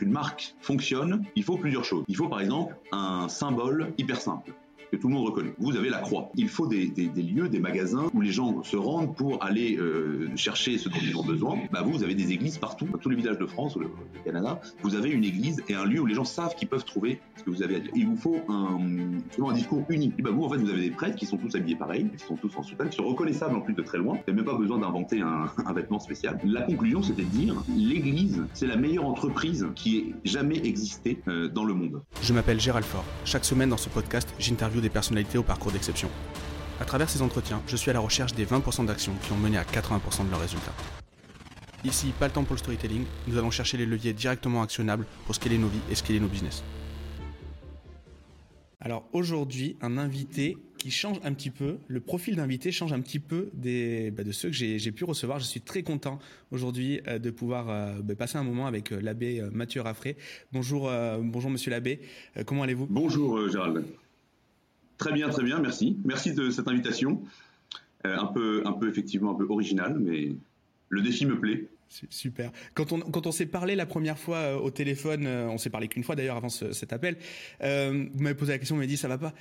qu'une marque fonctionne, il faut plusieurs choses. Il faut par exemple un symbole hyper simple que tout le monde reconnaît. Vous avez la croix. Il faut des, lieux, des magasins où les gens se rendent pour aller euh, chercher ce dont ils ont besoin. Bah vous, vous avez des églises partout, dans tous les villages de France ou le, Canada. Vous avez une église et un lieu où les gens savent qu'ils peuvent trouver ce que vous avez à dire. Il vous faut un, discours unique. Bah vous, en fait, vous avez des prêtres qui sont tous habillés pareil, qui sont tous en soutane, qui sont reconnaissables en plus de très loin. A même pas besoin d'inventer un, vêtement spécial. La conclusion, c'était de dire l'église, c'est la meilleure entreprise qui ait jamais existé euh, dans le monde. Je m'appelle Gérald Fort. Chaque semaine dans ce podcast, des personnalités au parcours d'exception. À travers ces entretiens, je suis à la recherche des 20% d'actions qui ont mené à 80% de leurs résultats. Ici, pas le temps pour le storytelling, nous allons chercher les leviers directement actionnables pour scaler nos vies et scaler nos business. Alors aujourd'hui, un invité qui change un petit peu, le profil d'invité change un petit peu des, bah, de ceux que j'ai pu recevoir. Je suis très content aujourd'hui euh, de pouvoir euh, bah, passer un moment avec euh, l'abbé Mathieu Raffré. Bonjour, bonjour Monsieur l'abbé, comment allez-vous? Bonjour Gérald. Très bien, très bien, merci. Merci de cette invitation. un peu, un peu effectivement un peu original, mais le défi me plaît. Super. Quand on quand on s'est parlé la première fois euh, au téléphone, euh, on s'est parlé qu'une fois d'ailleurs avant ce, cet appel. Euh, vous m'avez posé la question, vous m'avez dit ça va pas.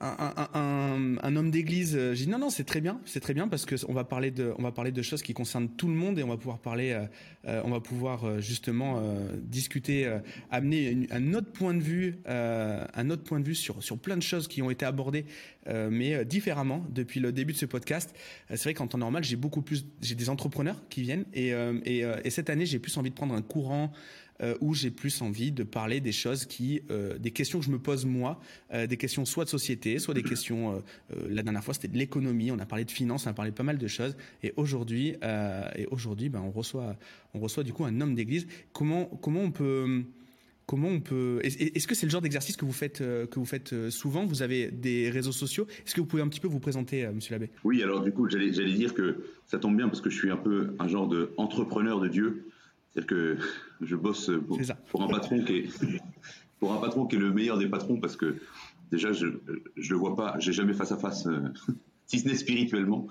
Un, homme d'église, euh, j'ai dit non non c'est très bien, c'est très bien parce que on va parler de va parler de choses qui concernent tout le monde et on va pouvoir parler, on va pouvoir justement discuter, amener un autre point de vue, un autre point de vue sur sur plein de choses qui ont été abordées mais différemment depuis le début de ce podcast. c'est vrai qu'en temps normal j'ai beaucoup plus j'ai des entrepreneurs qui viennent et euh, et, cette année, j'ai plus envie de prendre un courant euh, où j'ai plus envie de parler des choses qui, euh, des questions que je me pose moi, des questions soit de société, soit des questions. la dernière fois, c'était de l'économie. On a parlé de finance, on a parlé pas mal de choses. Et aujourd'hui, et aujourd'hui, ben, on reçoit, on reçoit du coup un homme d'église. Comment, comment on peut Comment on peut Est-ce que c'est le genre d'exercice que vous faites que vous faites souvent? Vous avez des réseaux sociaux. Est-ce que vous pouvez un petit peu vous présenter, Monsieur l'abbé? Oui, alors du coup, j'allais dire que ça tombe bien parce que je suis un peu un genre de entrepreneur de Dieu, c'est-à-dire que je bosse pour, pour, un patron qui est pour un patron qui est le meilleur des patrons parce que déjà je je le vois pas, j'ai jamais face à face. si ce n'est spirituellement.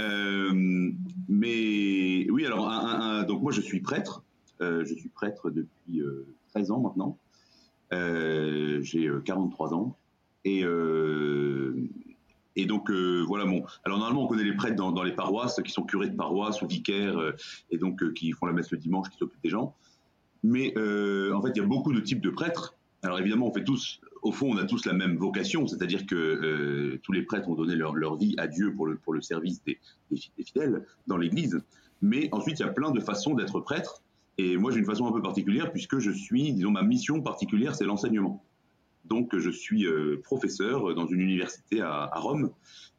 Euh, mais oui, alors un, un, donc moi je suis prêtre, euh, je suis prêtre depuis euh, 13 ans maintenant. Euh, j'ai 43 euh, ans. Et, euh, et donc voilà bon. Alors normalement on connaît les prêtres dans, dans, les paroisses qui sont curés de paroisse ou vicaires et donc qui font la messe le dimanche, qui s'occupent des gens. Mais en fait il y a beaucoup de types de prêtres. Alors évidemment on fait tous, au fond on a tous la même vocation, c'est-à-dire que tous les prêtres ont donné leur, leur vie à Dieu pour le pour le service des, des fidèles dans l'Église. Mais ensuite il y a plein de façons d'être prêtre. Et moi, j'ai une façon un peu particulière puisque je suis, disons, ma mission particulière, c'est l'enseignement. Donc, je suis euh, professeur dans une université à, Rome,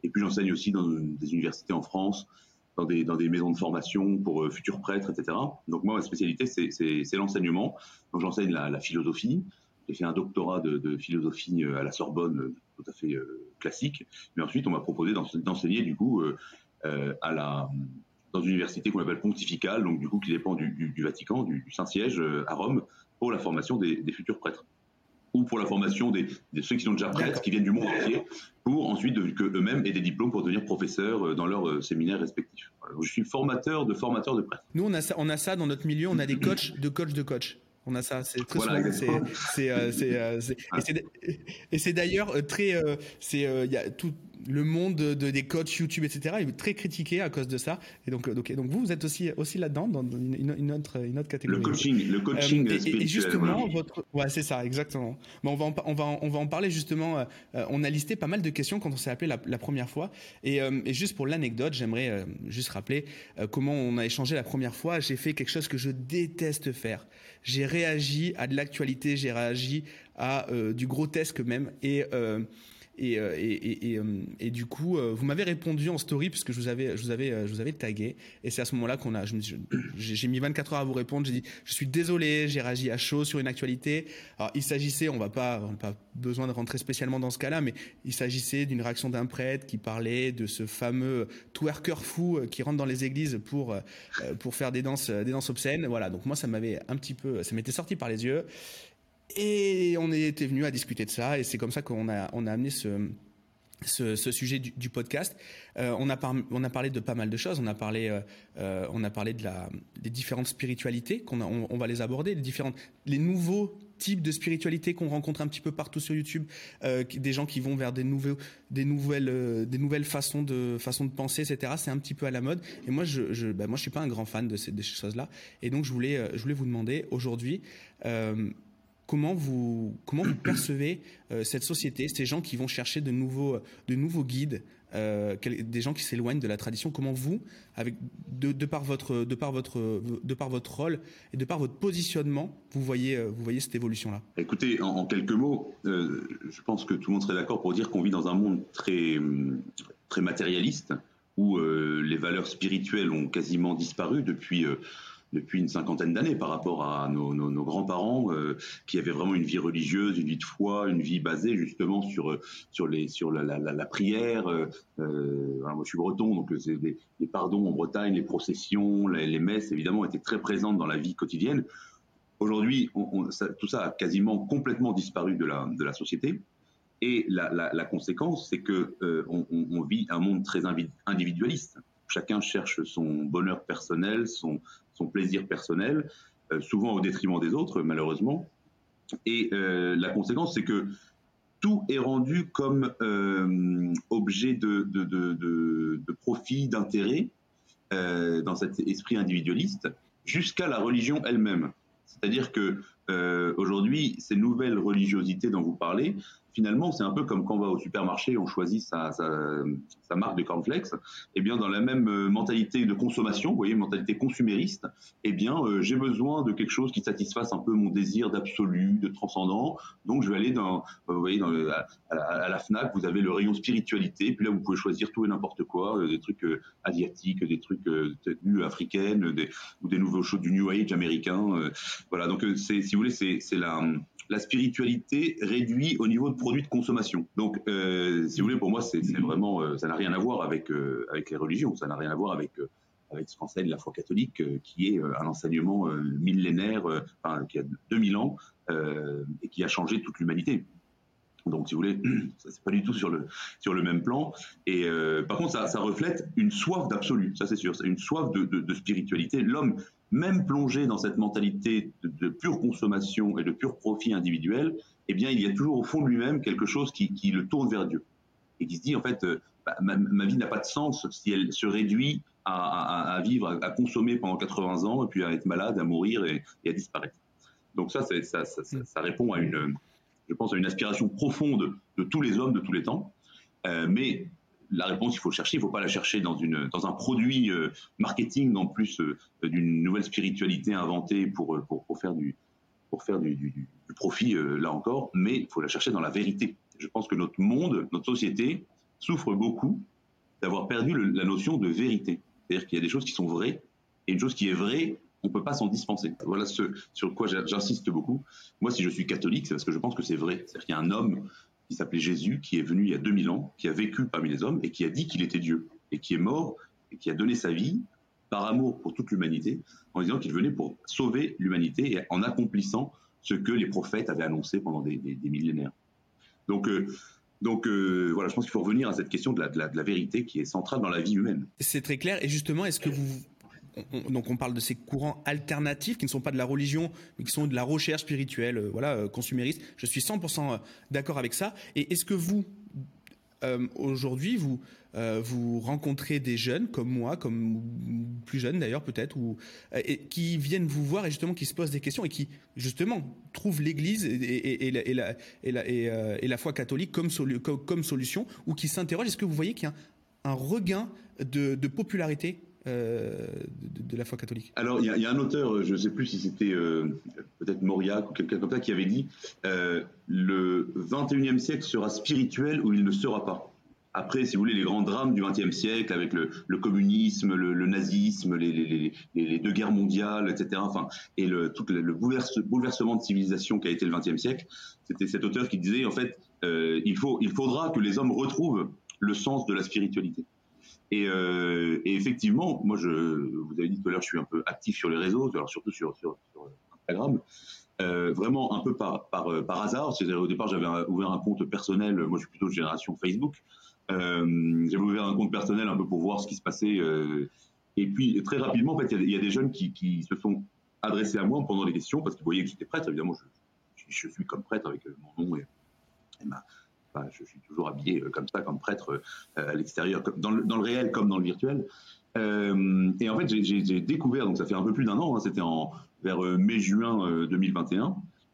et puis j'enseigne aussi dans des universités en France, dans des, maisons de formation pour euh, futurs prêtres, etc. Donc, moi, ma spécialité, c'est l'enseignement. Donc, j'enseigne la, philosophie. J'ai fait un doctorat de, philosophie euh, à la Sorbonne, tout à fait classique. Mais ensuite, on m'a proposé d'enseigner, du coup, à la dans une université qu'on appelle pontificale, donc du coup qui dépend du, du, du Vatican, du, du Saint-Siège euh, à Rome, pour la formation des, des, futurs prêtres ou pour la formation des, des, ceux qui sont déjà prêtres, qui viennent du monde entier, pour ensuite que eux-mêmes aient des diplômes pour devenir professeurs euh, dans leurs euh, séminaires respectifs. je suis formateur de formateurs de prêtres. Nous, on a ça, on a ça dans notre milieu, on a des coachs de coachs de coachs. On a ça, c'est très voilà, souvent, c'est, c'est, c'est, et c'est d'ailleurs très, c'est, il y a tout, le monde de, des coachs YouTube, etc. est très critiqué à cause de ça. Et donc, donc, donc vous, vous êtes aussi aussi là-dedans dans une, une, autre une autre catégorie. Le coaching, le coaching euh, et, et, justement, votre, ouais, c'est ça, exactement. Bon, on va en, on va on va en parler justement. Euh, on a listé pas mal de questions quand on s'est appelé la, la, première fois. Et, euh, et juste pour l'anecdote, j'aimerais euh, juste rappeler euh, comment on a échangé la première fois. J'ai fait quelque chose que je déteste faire. J'ai réagi à de l'actualité, j'ai réagi à du grotesque même et et, euh, euh, et, du coup, euh, vous m'avez répondu en story puisque je vous avais, je vous avais, je vous avais tagué. Et c'est à ce moment-là qu'on a, j'ai mis 24 heures à vous répondre. J'ai dit, je suis désolé, j'ai réagi à chaud sur une actualité. Alors, il s'agissait, on va pas, on n'a pas besoin de rentrer spécialement dans ce cas-là, mais il s'agissait d'une réaction d'un prêtre qui parlait de ce fameux twerker fou qui rentre dans les églises pour pour faire des danses, des danses obscènes. Voilà. Donc moi, ça m'avait un petit peu, ça m'était sorti par les yeux. Et on était venu à discuter de ça, et c'est comme ça qu'on a, amené ce, sujet du, podcast. Euh, on, a on a parlé de pas mal de choses. On a parlé, euh, euh, on a parlé de la, des différentes spiritualités qu'on on, va les aborder, les différentes, les nouveaux types de spiritualité qu'on rencontre un petit peu partout sur YouTube, des gens qui vont vers des nouveaux, des nouvelles, des nouvelles façons de façons de penser, etc. C'est un petit peu à la mode. Et moi, je, je, bah, moi, je suis pas un grand fan de ces, choses-là. Et donc, je voulais, je voulais vous demander aujourd'hui comment vous percevez euh, cette société, ces gens qui vont chercher de nouveaux de nouveaux guides, euh, des gens qui s'éloignent de la tradition. Comment vous, de, par votre rôle et de par votre positionnement, vous voyez euh, cette évolution là Écoutez, en, quelques mots, je pense que tout le monde serait d'accord pour dire qu'on vit dans un monde très matérialiste où les valeurs spirituelles ont quasiment disparu depuis depuis une cinquantaine d'années par rapport à nos, grands-parents euh, qui avaient vraiment une vie religieuse, une vie de foi, une vie basée justement sur sur la, prière. Euh, euh, moi, je suis breton, donc les, pardons en Bretagne, les processions, les, messes évidemment étaient très présentes dans la vie quotidienne. Aujourd'hui, tout ça a quasiment complètement disparu de la société. Et la, conséquence, c'est que on, on, vit un monde très individualiste. Chacun cherche son bonheur personnel, son, son plaisir personnel, euh, souvent au détriment des autres, malheureusement. Et euh, la conséquence, c'est que tout est rendu comme euh, objet de, de, de, profit, d'intérêt dans cet esprit individualiste, jusqu'à la religion elle-même. C'est-à-dire que aujourd'hui, ces nouvelles religiosités dont vous parlez, finalement, c'est un peu comme quand on va au supermarché, on choisit sa, sa, marque de cornflakes. Eh bien, dans la même euh, mentalité de consommation, vous voyez, mentalité consumériste, eh bien, euh, j'ai besoin de quelque chose qui satisfasse un peu mon désir d'absolu, de transcendant. Donc, je vais aller dans, euh, vous voyez, dans à, la, Fnac, vous avez le rayon spiritualité. Puis là, vous pouvez choisir tout et n'importe quoi, des trucs asiatiques, des trucs tenues africaines, ou des nouveaux shows du New Age américain. voilà. Donc, si vous voulez, c'est, c'est la la spiritualité réduit au niveau de produits de consommation. Donc, euh, si vous voulez, pour moi, c'est vraiment, euh, ça n'a rien à voir avec euh, avec les religions, ça n'a rien à voir avec avec ce qu'enseigne la foi catholique, qui est un enseignement millénaire, enfin, qui a 2000 ans et qui a changé toute l'humanité. Donc, si vous voulez, c'est pas du tout sur le sur le même plan. Et par contre, ça, ça reflète une soif d'absolu, ça c'est sûr, c'est une soif de, de spiritualité. L'homme même plongé dans cette mentalité de, pure consommation et de pur profit individuel, eh bien, il y a toujours au fond de lui-même quelque chose qui, le tourne vers Dieu et qui se dit en fait, euh, bah, ma, vie n'a pas de sens si elle se réduit à, vivre, à, consommer pendant 80 ans et puis à être malade, à mourir et, à disparaître. Donc ça, ça, répond à une, je pense, à une aspiration profonde de tous les hommes de tous les temps. Euh, mais la réponse, il faut le chercher. Il ne faut pas la chercher dans, un produit euh, marketing, en plus euh, d'une nouvelle spiritualité inventée pour, euh, faire du, profit, là encore, mais il faut la chercher dans la vérité. Je pense que notre monde, notre société, souffre beaucoup d'avoir perdu la notion de vérité. C'est-à-dire qu'il y a des choses qui sont vraies, et une chose qui est vraie, on ne peut pas s'en dispenser. Voilà ce sur quoi j'insiste beaucoup. Moi, si je suis catholique, c'est parce que je pense que c'est vrai. C'est-à-dire qu'il y a un homme qui s'appelait Jésus, qui est venu il y a 2000 ans, qui a vécu parmi les hommes et qui a dit qu'il était Dieu, et qui est mort et qui a donné sa vie par amour pour toute l'humanité, en disant qu'il venait pour sauver l'humanité et en accomplissant ce que les prophètes avaient annoncé pendant des, millénaires. Donc, euh, donc euh, voilà, je pense qu'il faut revenir à cette question de la, de la, vérité qui est centrale dans la vie humaine. C'est très clair. Et justement, est-ce que vous donc on parle de ces courants alternatifs qui ne sont pas de la religion, mais qui sont de la recherche spirituelle, euh, voilà, euh, consumériste. Je suis 100% euh, d'accord avec ça. Et est-ce que vous, aujourd'hui, vous rencontrez des jeunes comme moi, comme plus jeunes d'ailleurs peut-être, ou qui viennent vous voir et justement qui se posent des questions et qui justement trouvent l'Église et, la, foi catholique comme, solution, ou qui s'interrogent. Est-ce que vous voyez qu'il y a un, regain de popularité euh, de, la foi catholique Alors, il y, a un auteur, je ne sais plus si c'était euh, peut-être Mauriac ou quelqu'un comme ça, qui avait dit euh, le 21e siècle sera spirituel ou il ne sera pas. Après, si vous voulez, les grands drames du XXe siècle avec le, communisme, le, nazisme, les, deux guerres mondiales, etc. Enfin, et le, tout le, bouleversement de civilisation qui a été le XXe siècle, c'était cet auteur qui disait en fait, il, faut, il faudra que les hommes retrouvent le sens de la spiritualité. Euh, et, effectivement, moi, vous avez dit tout à l'heure, je suis un peu actif sur les réseaux, alors surtout sur, Instagram. Euh, vraiment un peu par, par hasard. Au départ, j'avais ouvert un compte personnel. Moi, je suis plutôt de génération Facebook. J'avais ouvert un compte personnel un peu pour voir ce qui se passait. et puis très rapidement, en fait, il y, a des jeunes qui, se sont adressés à moi en posant des questions parce qu'ils voyaient que j'étais prêtre. Évidemment, je, suis comme prêtre avec mon nom et, ma, je suis toujours habillé comme ça, comme prêtre à l'extérieur, dans le, dans le réel comme dans le virtuel. Euh, et en fait, j'ai découvert, donc ça fait un peu plus d'un an, hein, c'était vers euh, mai-juin 2021. Euh,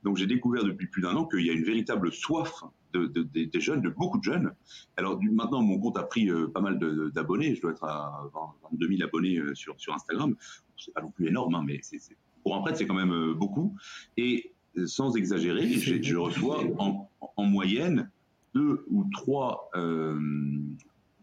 donc j'ai découvert depuis plus d'un an qu'il y a une véritable soif de, de, des jeunes, de beaucoup de jeunes. Alors maintenant, mon compte a pris pas mal d'abonnés. Je dois être à 22 000 abonnés sur, sur Instagram. C'est pas non plus énorme, hein, mais pour un prêtre, c'est quand même beaucoup. Et sans exagérer, je reçois en, en, moyenne deux ou trois euh,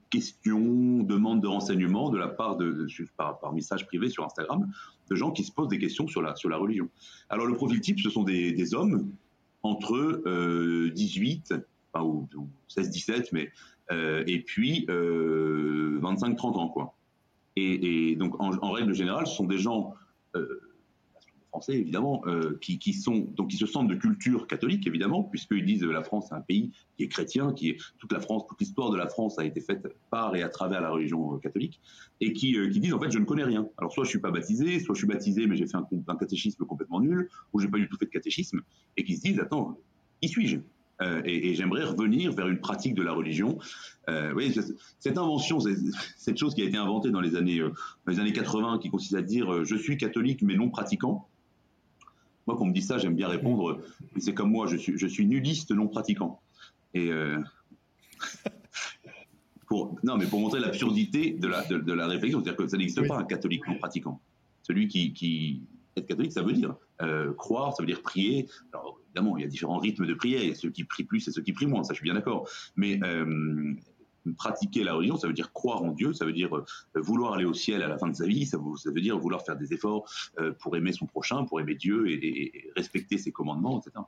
questions, demandes de renseignements de la part de, par, message privé sur Instagram, de gens qui se posent des questions sur la, sur la religion. Alors le profil type, ce sont des, hommes entre 18, euh, ou, 16-17, mais euh, et puis euh, 25-30 ans, quoi. Et, donc en, règle générale, ce sont des gens euh, évidemment, euh, qui, qui, sont donc qui se sentent de culture catholique évidemment, puisqu'ils disent que la France est un pays qui est chrétien, qui est toute la France, toute l'histoire de la France a été faite par et à travers la religion euh, catholique, et qui, euh, qui disent en fait je ne connais rien. Alors soit je suis pas baptisé, soit je suis baptisé mais j'ai fait un, un, catéchisme complètement nul, ou j'ai pas du tout fait de catéchisme, et qui se disent attends qui suis-je? Euh, et, et j'aimerais revenir vers une pratique de la religion. Euh, oui, cette invention, cette chose qui a été inventée dans les années, dans les années 80, qui consiste à dire je suis catholique mais non pratiquant, moi, quand on me dit ça, j'aime bien répondre, c'est comme moi, je suis, je suis nudiste non pratiquant. Et euh, pour, non, mais pour montrer l'absurdité de la, de, la réflexion, c'est-à-dire que ça n'existe pas un catholique non pratiquant. Celui qui, qui être catholique, ça veut dire euh, croire, ça veut dire prier. Alors évidemment, il y a différents rythmes de prière. Il y a ceux qui prient plus et ceux qui prient moins. Ça, je suis bien d'accord. Mais euh, pratiquer la religion, ça veut dire croire en Dieu, ça veut dire euh, vouloir aller au ciel à la fin de sa vie, ça, veut dire vouloir faire des efforts euh, pour aimer son prochain, pour aimer Dieu et, respecter ses commandements, etc.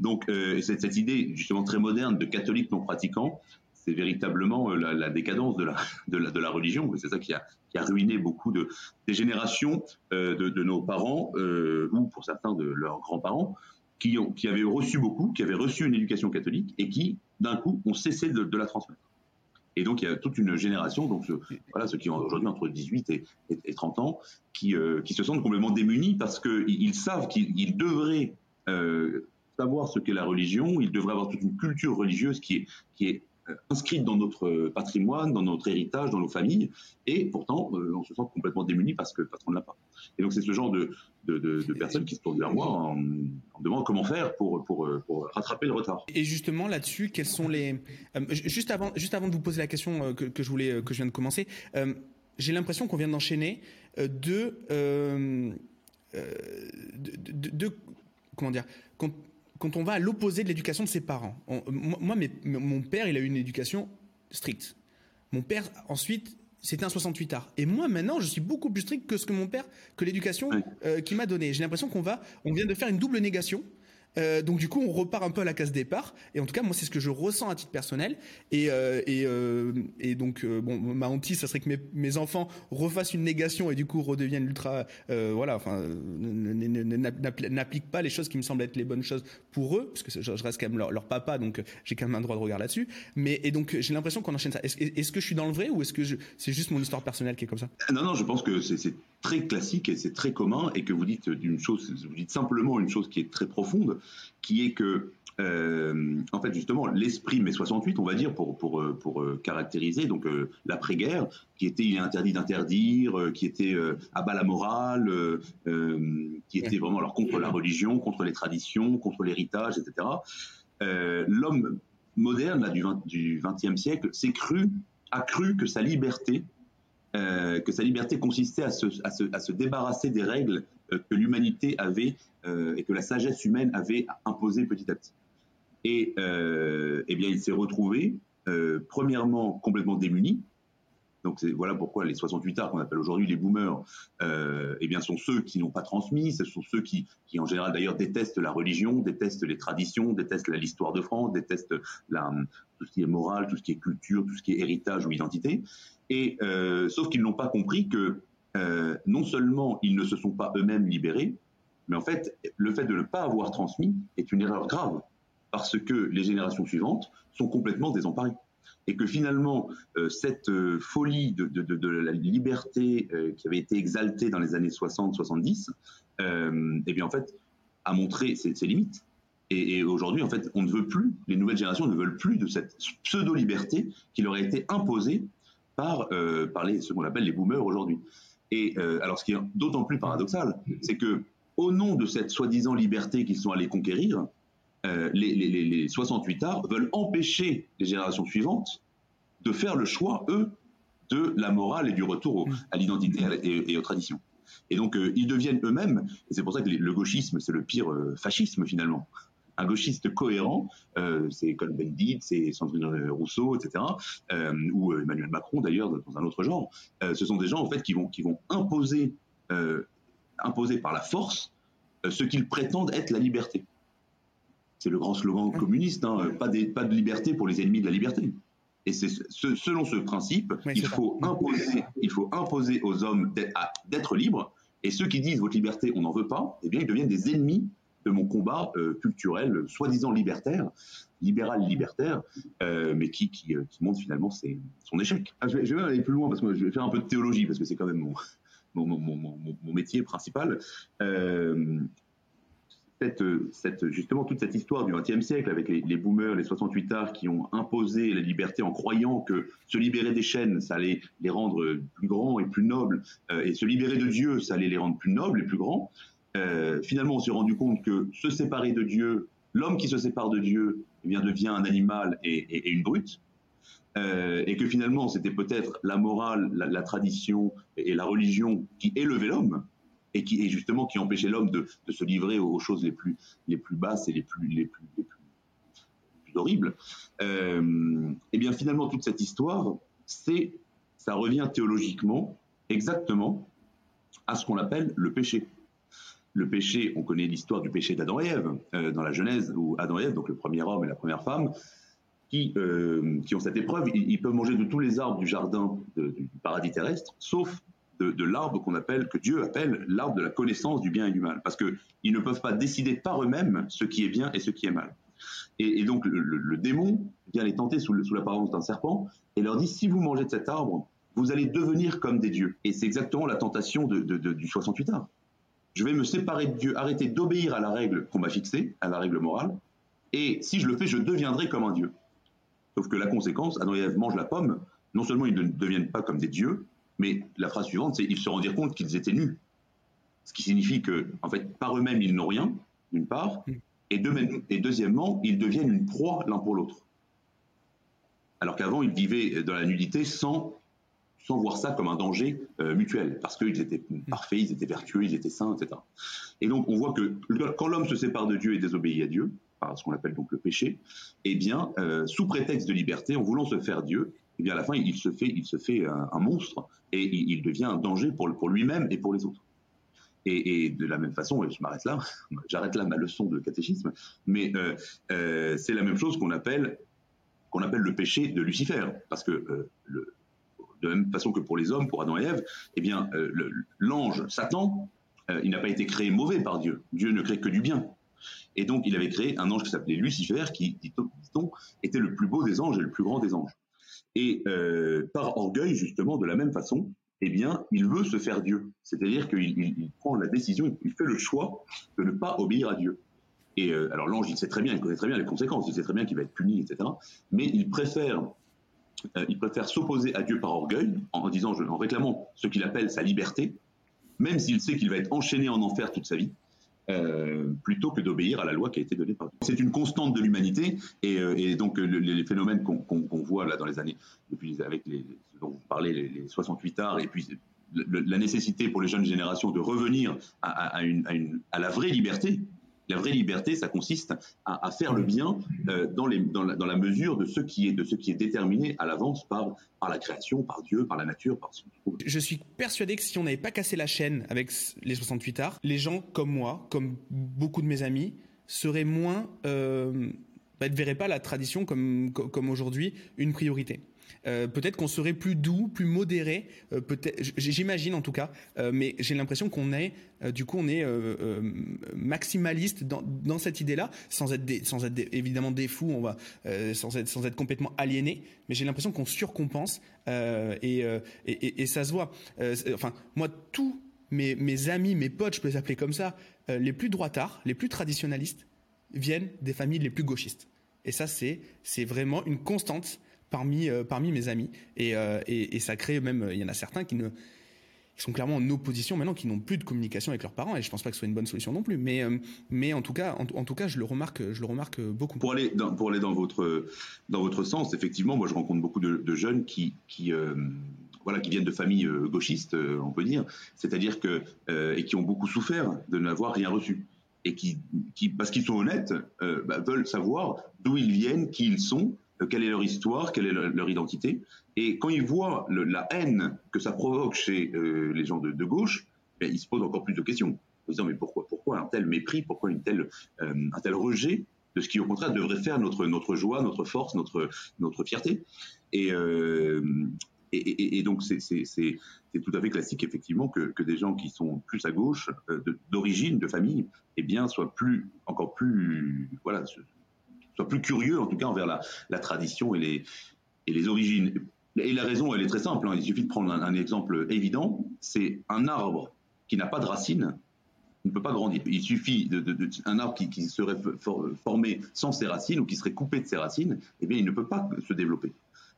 Donc euh, cette, idée justement très moderne de catholique non pratiquant, c'est véritablement la, décadence de la, religion. C'est ça qui a, ruiné beaucoup de, des générations de, nos parents, ou pour certains de leurs grands-parents, qui, avaient reçu beaucoup, qui avaient reçu une éducation catholique et qui, d'un coup, ont cessé de la transmettre. Et donc, il y a toute une génération, donc voilà, ceux qui ont aujourd'hui entre 18 et, et, 30 ans, qui, euh, qui se sentent complètement démunis parce qu'ils ils savent qu'ils devraient euh, savoir ce qu'est la religion, ils devraient avoir toute une culture religieuse qui est, qui est inscrite dans notre patrimoine, dans notre héritage, dans nos familles, et pourtant euh, on se sent complètement démuni parce que parce qu'on ne l'a pas. Et donc c'est ce genre de, personnes qui se tournent vers moi en, en demandant comment faire pour, rattraper le retard. Et justement là-dessus, quels sont les euh, juste avant juste avant de vous poser la question que, je voulais que je viens de commencer, euh, j'ai l'impression qu'on vient d'enchaîner deux, de, de, comment dire quand, on va à l'opposé de l'éducation de ses parents. moi, mon père, il a eu une éducation stricte. Mon père, ensuite, c'était un 68 art. Et moi, maintenant, je suis beaucoup plus strict que ce que mon père, que l'éducation euh, qu'il m'a donnée. J'ai l'impression qu'on va, on vient de faire une double négation. Euh, donc du coup, on repart un peu à la case départ. Et en tout cas, moi, c'est ce que je ressens à titre personnel. Et euh, euh, donc bon, ma hantise, ça serait que mes, enfants refassent une négation et du coup redeviennent ultra, euh, voilà, enfin, n'appliquent pas les choses qui me semblent être les bonnes choses pour eux, parce que je, reste quand même leur, papa, donc j'ai quand même un droit de regard là-dessus. Mais et donc j'ai l'impression qu'on enchaîne ça. Est-ce est que je suis dans le vrai ou est-ce que c'est juste mon histoire personnelle qui est comme ça? Non, non, je pense que c'est très classique et c'est très commun et que vous dites d'une chose, vous dites simplement une chose qui est très profonde, qui est que euh, en fait, justement, l'esprit mai 68, on va dire, pour, pour, euh, pour euh, caractériser donc l'après-guerre, qui était il est interdit d'interdire, qui était à bas la morale, qui était vraiment alors contre la religion, contre les traditions, contre l'héritage, etc. L'homme moderne là, du, 20, du 20e siècle s'est cru, a cru que sa liberté que sa liberté consistait à se, à se, à se débarrasser des règles que l'humanité avait euh, et que la sagesse humaine avait imposées petit à petit. Et eh bien, il s'est retrouvé, premièrement, complètement démuni. Donc voilà pourquoi les 68 arts qu'on appelle aujourd'hui les boomers, euh, eh bien sont ceux qui n'ont pas transmis, ce sont ceux qui, qui en général d'ailleurs détestent la religion, détestent les traditions, détestent l'histoire de France, détestent tout ce qui est morale, tout ce qui est culture, tout ce qui est héritage ou identité. Et euh, sauf qu'ils n'ont pas compris que euh, non seulement ils ne se sont pas eux-mêmes libérés, mais en fait, le fait de ne pas avoir transmis est une erreur grave, parce que les générations suivantes sont complètement désemparées. et que finalement cette folie de, la liberté qui avait été exaltée dans les années 60-70, eh bien en fait a montré ses, limites. Et, aujourd'hui, en fait, on ne veut plus, les nouvelles générations ne veulent plus de cette pseudo-liberté qui leur a été imposée par, par les, ce qu'on appelle les boomers aujourd'hui. Et alors, ce qui est d'autant plus paradoxal, c'est que au nom de cette soi-disant liberté qu'ils sont allés conquérir, euh, les, les, 68 arts veulent empêcher les générations suivantes de faire le choix, eux, de la morale et du retour à l'identité et, aux traditions. Et donc, euh, ils deviennent eux-mêmes, et c'est pour ça que le gauchisme, c'est le pire euh, fascisme finalement. Un gauchiste cohérent, c'est Colin Bendit, c'est Sandrine Rousseau, etc., ou Emmanuel Macron d'ailleurs, dans un autre genre. ce sont des gens en fait qui vont, qui vont imposer, imposer par la force ce qu'ils prétendent être la liberté. C'est le grand slogan communiste, hein, pas, pas de liberté pour les ennemis de la liberté. Et c'est selon ce principe, il, faut imposer, il faut imposer aux hommes d'être libres, et ceux qui disent votre liberté, on n'en veut pas, eh bien, ils deviennent des ennemis de mon combat euh, culturel, soi-disant libertaire, libéral libertaire, euh, mais qui, qui, euh, montre finalement son échec. Ah, je, vais, aller plus loin parce que je vais faire un peu de théologie parce que c'est quand même mon, mon, mon, mon, métier principal. Euh, cette, justement toute cette histoire du XXe siècle avec les, boomers, les 68 arts qui ont imposé la liberté en croyant que se libérer des chaînes, ça allait les rendre plus grands et plus nobles, et se libérer de Dieu, ça allait les rendre plus nobles et plus grands. Euh, finalement, on s'est rendu compte que se séparer de Dieu, l'homme qui se sépare de Dieu, eh bien, devient un animal et, une brute. Euh, et que finalement, c'était peut-être la morale, la, tradition et la religion qui élevaient l'homme, et qui justement qui empêchait l'homme de, se livrer aux, choses les plus les plus basses et les plus les plus, les plus, horribles. Euh, et bien finalement toute cette histoire, c'est ça revient théologiquement exactement à ce qu'on appelle le péché. Le péché, on connaît l'histoire du péché d'Adam et Ève euh, dans la Genèse, où Adam et Ève, donc le premier homme et la première femme, qui, euh, qui ont cette épreuve, ils, peuvent manger de tous les arbres du jardin du paradis terrestre, sauf de, l'arbre qu'on appelle, que Dieu appelle l'arbre de la connaissance du bien et du mal, parce qu'ils ne peuvent pas décider par eux-mêmes ce qui est bien et ce qui est mal. Et, donc le, démon vient les tenter sous, l'apparence d'un serpent et leur dit si vous mangez de cet arbre, vous allez devenir comme des dieux. Et c'est exactement la tentation du 68 arbre. Je vais me séparer de Dieu, arrêter d'obéir à la règle qu'on m'a fixée, à la règle morale, et si je le fais, je deviendrai comme un dieu. Sauf que la conséquence, Adam et Ève mangent la pomme, non seulement ils ne deviennent pas comme des dieux, mais la phrase suivante, c'est ils se rendirent compte qu'ils étaient nus. Ce qui signifie que, en fait, par eux-mêmes, ils n'ont rien, d'une part, et, et deuxièmement, ils deviennent une proie l'un pour l'autre. Alors qu'avant, ils vivaient dans la nudité sans, sans voir ça comme un danger euh, mutuel, parce qu'ils étaient parfaits, ils étaient vertueux, ils étaient saints, etc. Et donc, on voit que quand l'homme se sépare de Dieu et désobéit à Dieu, par ce qu'on appelle donc le péché, eh bien, euh, sous prétexte de liberté, en voulant se faire Dieu, eh bien à la fin, il se fait, il se fait un, monstre et il, devient un danger pour, lui-même et pour les autres. Et, de la même façon, et je m'arrête là, j'arrête là ma leçon de catéchisme, mais euh, c'est la même chose qu'on appelle, qu'on appelle le péché de Lucifer, parce que euh, le, de la même façon que pour les hommes, pour Adam et Ève, eh bien l'ange Satan, il n'a pas été créé mauvais par Dieu. Dieu ne crée que du bien. Et donc, il avait créé un ange qui s'appelait Lucifer, qui, dit-on, était le plus beau des anges et le plus grand des anges. Et euh, par orgueil, justement, de la même façon, eh bien, il veut se faire Dieu. C'est-à-dire qu'il prend la décision, il fait le choix de ne pas obéir à Dieu. Et euh, alors l'ange, il sait très bien, il connaît très bien les conséquences, il sait très bien qu'il va être puni, etc. Mais il préfère, euh, il préfère s'opposer à Dieu par orgueil, en, disant, en réclamant ce qu'il appelle sa liberté, même s'il sait qu'il va être enchaîné en enfer toute sa vie. Euh, plutôt que d'obéir à la loi qui a été donnée par Dieu. C'est une constante de l'humanité et, euh, donc les, phénomènes qu'on voit là dans les années, depuis avec les, dont vous parlez, les, 68 arts et puis la nécessité pour les jeunes générations de revenir à la vraie liberté, la vraie liberté, ça consiste à, faire le bien euh, dans, la, mesure de ce qui est, déterminé à l'avance par, la création, par Dieu, par la nature, par ce Je suis persuadé que si on n'avait pas cassé la chaîne avec les 68 arts, les gens comme moi, comme beaucoup de mes amis, seraient moins... Euh, bah, ne verraient pas la tradition comme aujourd'hui une priorité. Euh, peut-être qu'on serait plus doux, plus modéré, euh, peut-être, j'imagine en tout cas, euh, mais j'ai l'impression qu'on est, du coup, on est maximaliste dans, cette idée-là, sans être, évidemment des fous, sans être, complètement aliéné, mais j'ai l'impression qu'on surcompense et, ça se voit. enfin, moi, tous mes, amis, mes potes, je peux les appeler comme ça, les plus droitards, les plus traditionnalistes, viennent des familles les plus gauchistes. Et ça, c'est vraiment une constante parmi euh, parmi mes amis. Et, euh, et, et ça crée même, il y en a certains qui ne sont clairement en opposition maintenant, qui n'ont plus de communication avec leurs parents, et je pense pas que ce soit une bonne solution non plus. Mais, euh, mais en tout cas, en, tout cas, je le remarque, je le remarque beaucoup. Pour aller dans, pour aller dans votre dans votre sens, effectivement, moi je rencontre beaucoup de, jeunes qui qui voilà, qui viennent de familles gauchistes, on peut dire, c'est-à-dire que et qui ont beaucoup souffert de n'avoir rien reçu et qui, qui parce qu'ils sont honnêtes, euh, bah, veulent savoir d'où ils viennent, qui ils sont, euh, quelle est leur histoire, quelle est leur, identité. Et quand ils voient la haine que ça provoque chez euh, les gens de, de gauche, ben, ils se posent encore plus de questions. Ils se disent mais pourquoi, un tel mépris, pourquoi telle, un tel rejet de ce qui au contraire devrait faire notre joie, notre force, notre fierté. Et, donc c'est tout à fait classique effectivement que, des gens qui sont plus à gauche, euh, d'origine, de, famille, eh bien soient plus encore plus voilà soient plus curieux en tout cas envers la, tradition et les origines. Et la raison, elle est très simple. Hein. Il suffit de prendre un, exemple évident. C'est un arbre qui n'a pas de racines ne peut pas grandir. Il suffit d'un arbre qui, serait formé sans ses racines ou qui serait coupé de ses racines, eh bien, il ne peut pas se développer.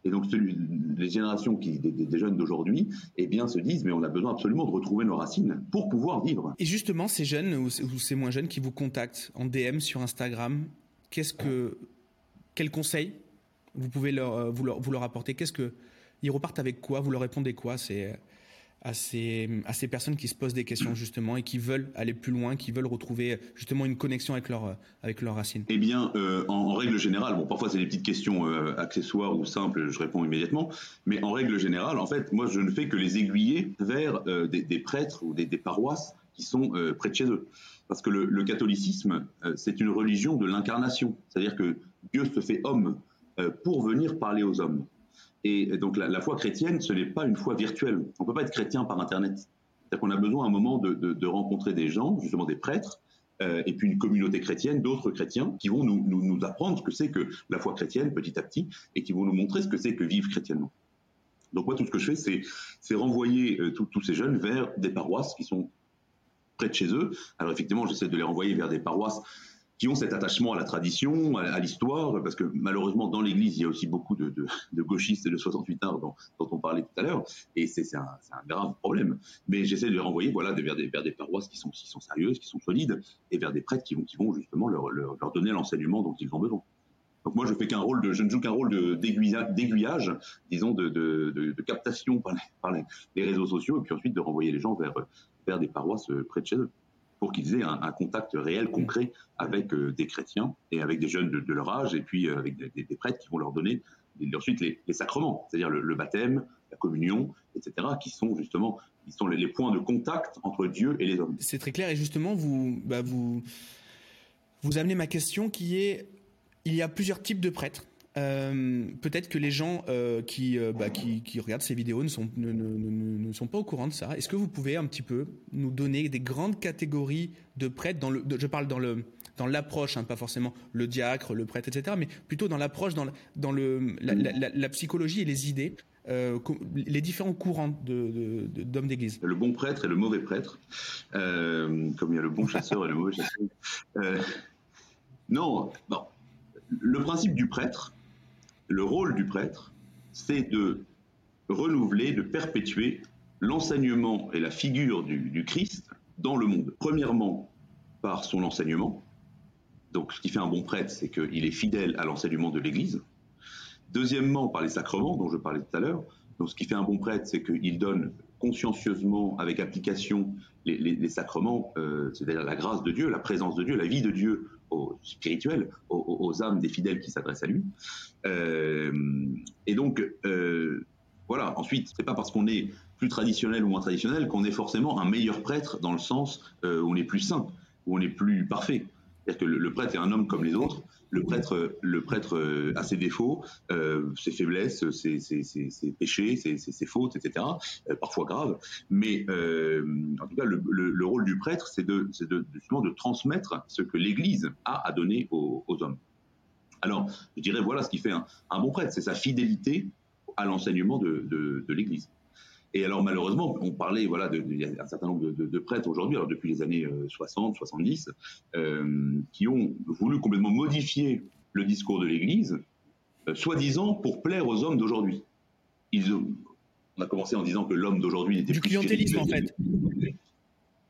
Et donc, celui, les générations qui, des, jeunes d'aujourd'hui, eh bien, se disent, mais on a besoin absolument de retrouver nos racines pour pouvoir vivre. Et justement, ces jeunes ou, ces moins jeunes qui vous contactent en DM sur Instagram, qu'est-ce que, quels conseils vous pouvez leur, euh, leur, vous leur apporter? Qu'est-ce que, ils repartent avec quoi? Vous leur répondez quoi C'est à ces, personnes qui se posent des questions justement et qui veulent aller plus loin, qui veulent retrouver justement une connexion avec, leur, avec leurs racines? Eh bien, euh, en, règle générale, bon, parfois c'est des petites questions euh, accessoires ou simples, je réponds immédiatement, mais en règle générale, en fait, moi je ne fais que les aiguiller vers des, prêtres ou des paroisses qui sont près de chez eux. Parce que le, catholicisme, c'est une religion de l'incarnation, c'est-à-dire que Dieu se fait homme pour venir parler aux hommes. Et donc la, foi chrétienne, ce n'est pas une foi virtuelle. On ne peut pas être chrétien par Internet. C'est-à-dire qu'on a besoin à un moment de, rencontrer des gens, justement des prêtres, euh, et puis une communauté chrétienne, d'autres chrétiens, qui vont nous, apprendre ce que c'est que la foi chrétienne petit à petit, et qui vont nous montrer ce que c'est que vivre chrétiennement. Donc moi, tout ce que je fais, c'est renvoyer euh, tous ces jeunes vers des paroisses qui sont près de chez eux. Alors effectivement, j'essaie de les renvoyer vers des paroisses qui ont cet attachement à la tradition, à, l'histoire, parce que malheureusement dans l'Église il y a aussi beaucoup de, gauchistes et de 68 arts dont, on parlait tout à l'heure, et c'est un, grave problème. Mais j'essaie de les renvoyer voilà, vers, des, paroisses qui sont, sérieuses, qui sont solides, et vers des prêtres qui vont, justement leur, donner l'enseignement dont ils ont besoin. Donc moi je fais rôle de, je ne joue qu'un rôle d'aiguillage, disons de, captation par, les, réseaux sociaux, et puis ensuite de renvoyer les gens vers, vers des paroisses près de chez eux pour qu'ils aient un, contact réel, concret avec euh, des chrétiens et avec des jeunes de, leur âge et puis euh, avec des, prêtres qui vont leur donner ensuite les, sacrements, c'est-à-dire le, baptême, la communion, etc., qui sont justement sont les, les, points de contact entre Dieu et les hommes. C'est très clair et justement vous bah vous vous amenez ma question qui est il y a plusieurs types de prêtres. Euh, peut-être que les gens euh, qui, euh, bah, qui, qui, regardent ces vidéos ne sont, ne, sont pas au courant de ça. Est-ce que vous pouvez un petit peu nous donner des grandes catégories de prêtres dans le, Je parle dans le dans l'approche, hein, pas forcément le diacre, le prêtre, etc., mais plutôt dans l'approche, dans, dans le, la, psychologie et les idées, les différents courants d'hommes d'église. Le bon prêtre et le mauvais prêtre, comme il y a le bon chasseur et le mauvais chasseur. Non, bon. Le principe du prêtre, le rôle du prêtre, c'est de renouveler, de perpétuer l'enseignement et la figure du, Christ dans le monde. Premièrement, par son enseignement. Donc, ce qui fait un bon prêtre, c'est qu'il est fidèle à l'enseignement de l'Église. Deuxièmement, par les sacrements, dont je parlais tout à l'heure. Donc, ce qui fait un bon prêtre, c'est qu'il donne consciencieusement, avec application, les, sacrements, euh, c'est-à-dire la grâce de Dieu, la présence de Dieu, la vie de Dieu aux spirituels, aux, âmes des fidèles qui s'adressent à lui. Euh, et donc, euh, voilà. Ensuite, c'est pas parce qu'on est plus traditionnel ou moins traditionnel qu'on est forcément un meilleur prêtre dans le sens où on est plus saint, où on est plus parfait. C'est-à-dire que le, prêtre est un homme comme les autres. Le prêtre, le prêtre euh, a ses défauts, euh, ses faiblesses, ses, péchés, ses, fautes, etc. Euh, parfois graves. Mais en tout cas, le, rôle du prêtre, c'est de, justement de transmettre ce que l'Église a à donner aux, hommes. Alors, je dirais voilà ce qui fait un, bon prêtre, c'est sa fidélité à l'enseignement de l'Église. Et alors malheureusement, on parlait voilà de, y a un certain nombre de, prêtres aujourd'hui, alors depuis les années 60, euh, 70, euh, qui ont voulu complètement modifier le discours de l'Église, euh, soi-disant pour plaire aux hommes d'aujourd'hui. Ils ont, on a commencé en disant que l'homme d'aujourd'hui était du clientélisme en fait.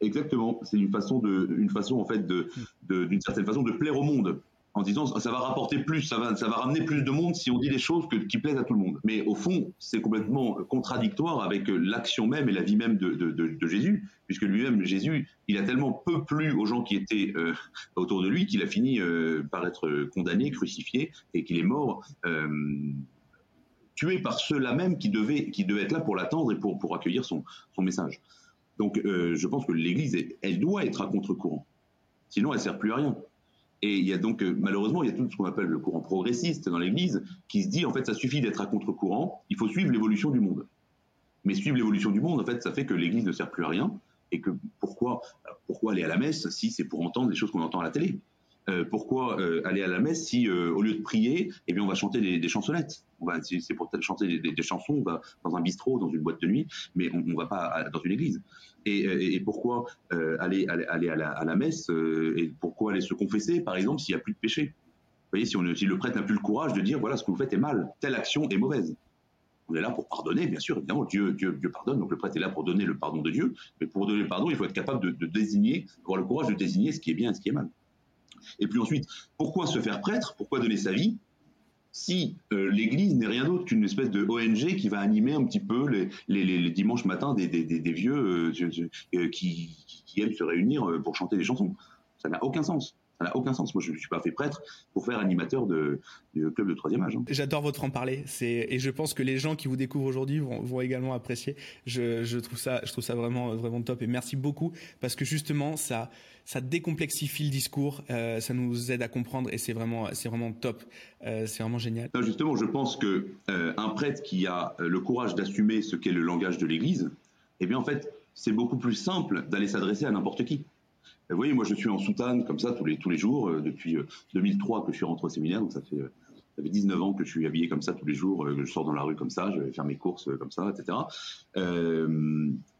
Exactement, c'est une façon de, une façon en fait de, d'une certaine façon de plaire au monde en disant ça va rapporter plus, ça va, ça va ramener plus de monde si on dit des choses qui plaisent à tout le monde. Mais au fond, c'est complètement contradictoire avec l'action même et la vie même de, Jésus, puisque lui-même, Jésus, il a tellement peu plu aux gens qui étaient euh, autour de lui qu'il a fini euh, par être condamné, crucifié, et qu'il est mort. Euh, tué par ceux-là même qui devaient, qui devaient être là pour l'attendre et pour, pour accueillir son, son message. Donc je pense que l'Église, elle doit être à contre-courant. Sinon, elle ne sert plus à rien. Et il y a donc, euh, malheureusement, il y a tout ce qu'on appelle le courant progressiste dans l'Église qui se dit, en fait, ça suffit d'être à contre-courant, il faut suivre l'évolution du monde. Mais suivre l'évolution du monde, en fait, ça fait que l'Église ne sert plus à rien. Et que pourquoi, pourquoi aller à la messe si c'est pour entendre des choses qu'on entend à la télé? Euh, pourquoi euh, aller à la messe si au lieu de prier, eh bien on va chanter des, chansonnettes On va, si c'est pour chanter des, chansons, on va dans un bistrot, dans une boîte de nuit, mais on, ne va pas dans une église. Et, pourquoi euh, aller, aller, à, la, messe euh, et pourquoi aller se confesser, par exemple, s'il n'y a plus de péché? Vous voyez, si, on, le prêtre n'a plus le courage de dire voilà, ce que vous faites est mal, telle action est mauvaise. On est là pour pardonner, bien sûr, évidemment, Dieu, Dieu, Dieu pardonne, donc le prêtre est là pour donner le pardon de Dieu, mais pour donner le pardon, il faut être capable de désigner, avoir le courage de désigner ce qui est bien et ce qui est mal. Et puis ensuite, pourquoi se faire prêtre Pourquoi donner sa vie si euh, l'Église n'est rien d'autre qu'une espèce de ONG qui va animer un petit peu les, dimanches matins des, vieux euh, euh, qui, aiment se réunir pour chanter des chansons? Ça n'a aucun sens. Ça n'a aucun sens. Moi, je ne suis pas fait prêtre pour faire animateur de, club de troisième âge. Hein. J'adore votre en parler. Et je pense que les gens qui vous découvrent aujourd'hui vont, également apprécier. Je, trouve ça, je trouve ça vraiment, vraiment top. Et merci beaucoup parce que justement, ça, ça décomplexifie le discours, euh, ça nous aide à comprendre et c'est vraiment, c'est vraiment top, euh, c'est vraiment génial. justement, je pense que euh, un prêtre qui a le courage d'assumer ce qu'est le langage de l'Église, eh bien en fait, c'est beaucoup plus simple d'aller s'adresser à n'importe qui. Vous voyez, moi je suis en soutane comme ça tous les tous les jours depuis 2003 que je suis rentré au séminaire, donc ça fait ça fait 19 ans que je suis habillé comme ça tous les jours, je sors dans la rue comme ça, je vais faire mes courses comme ça, etc.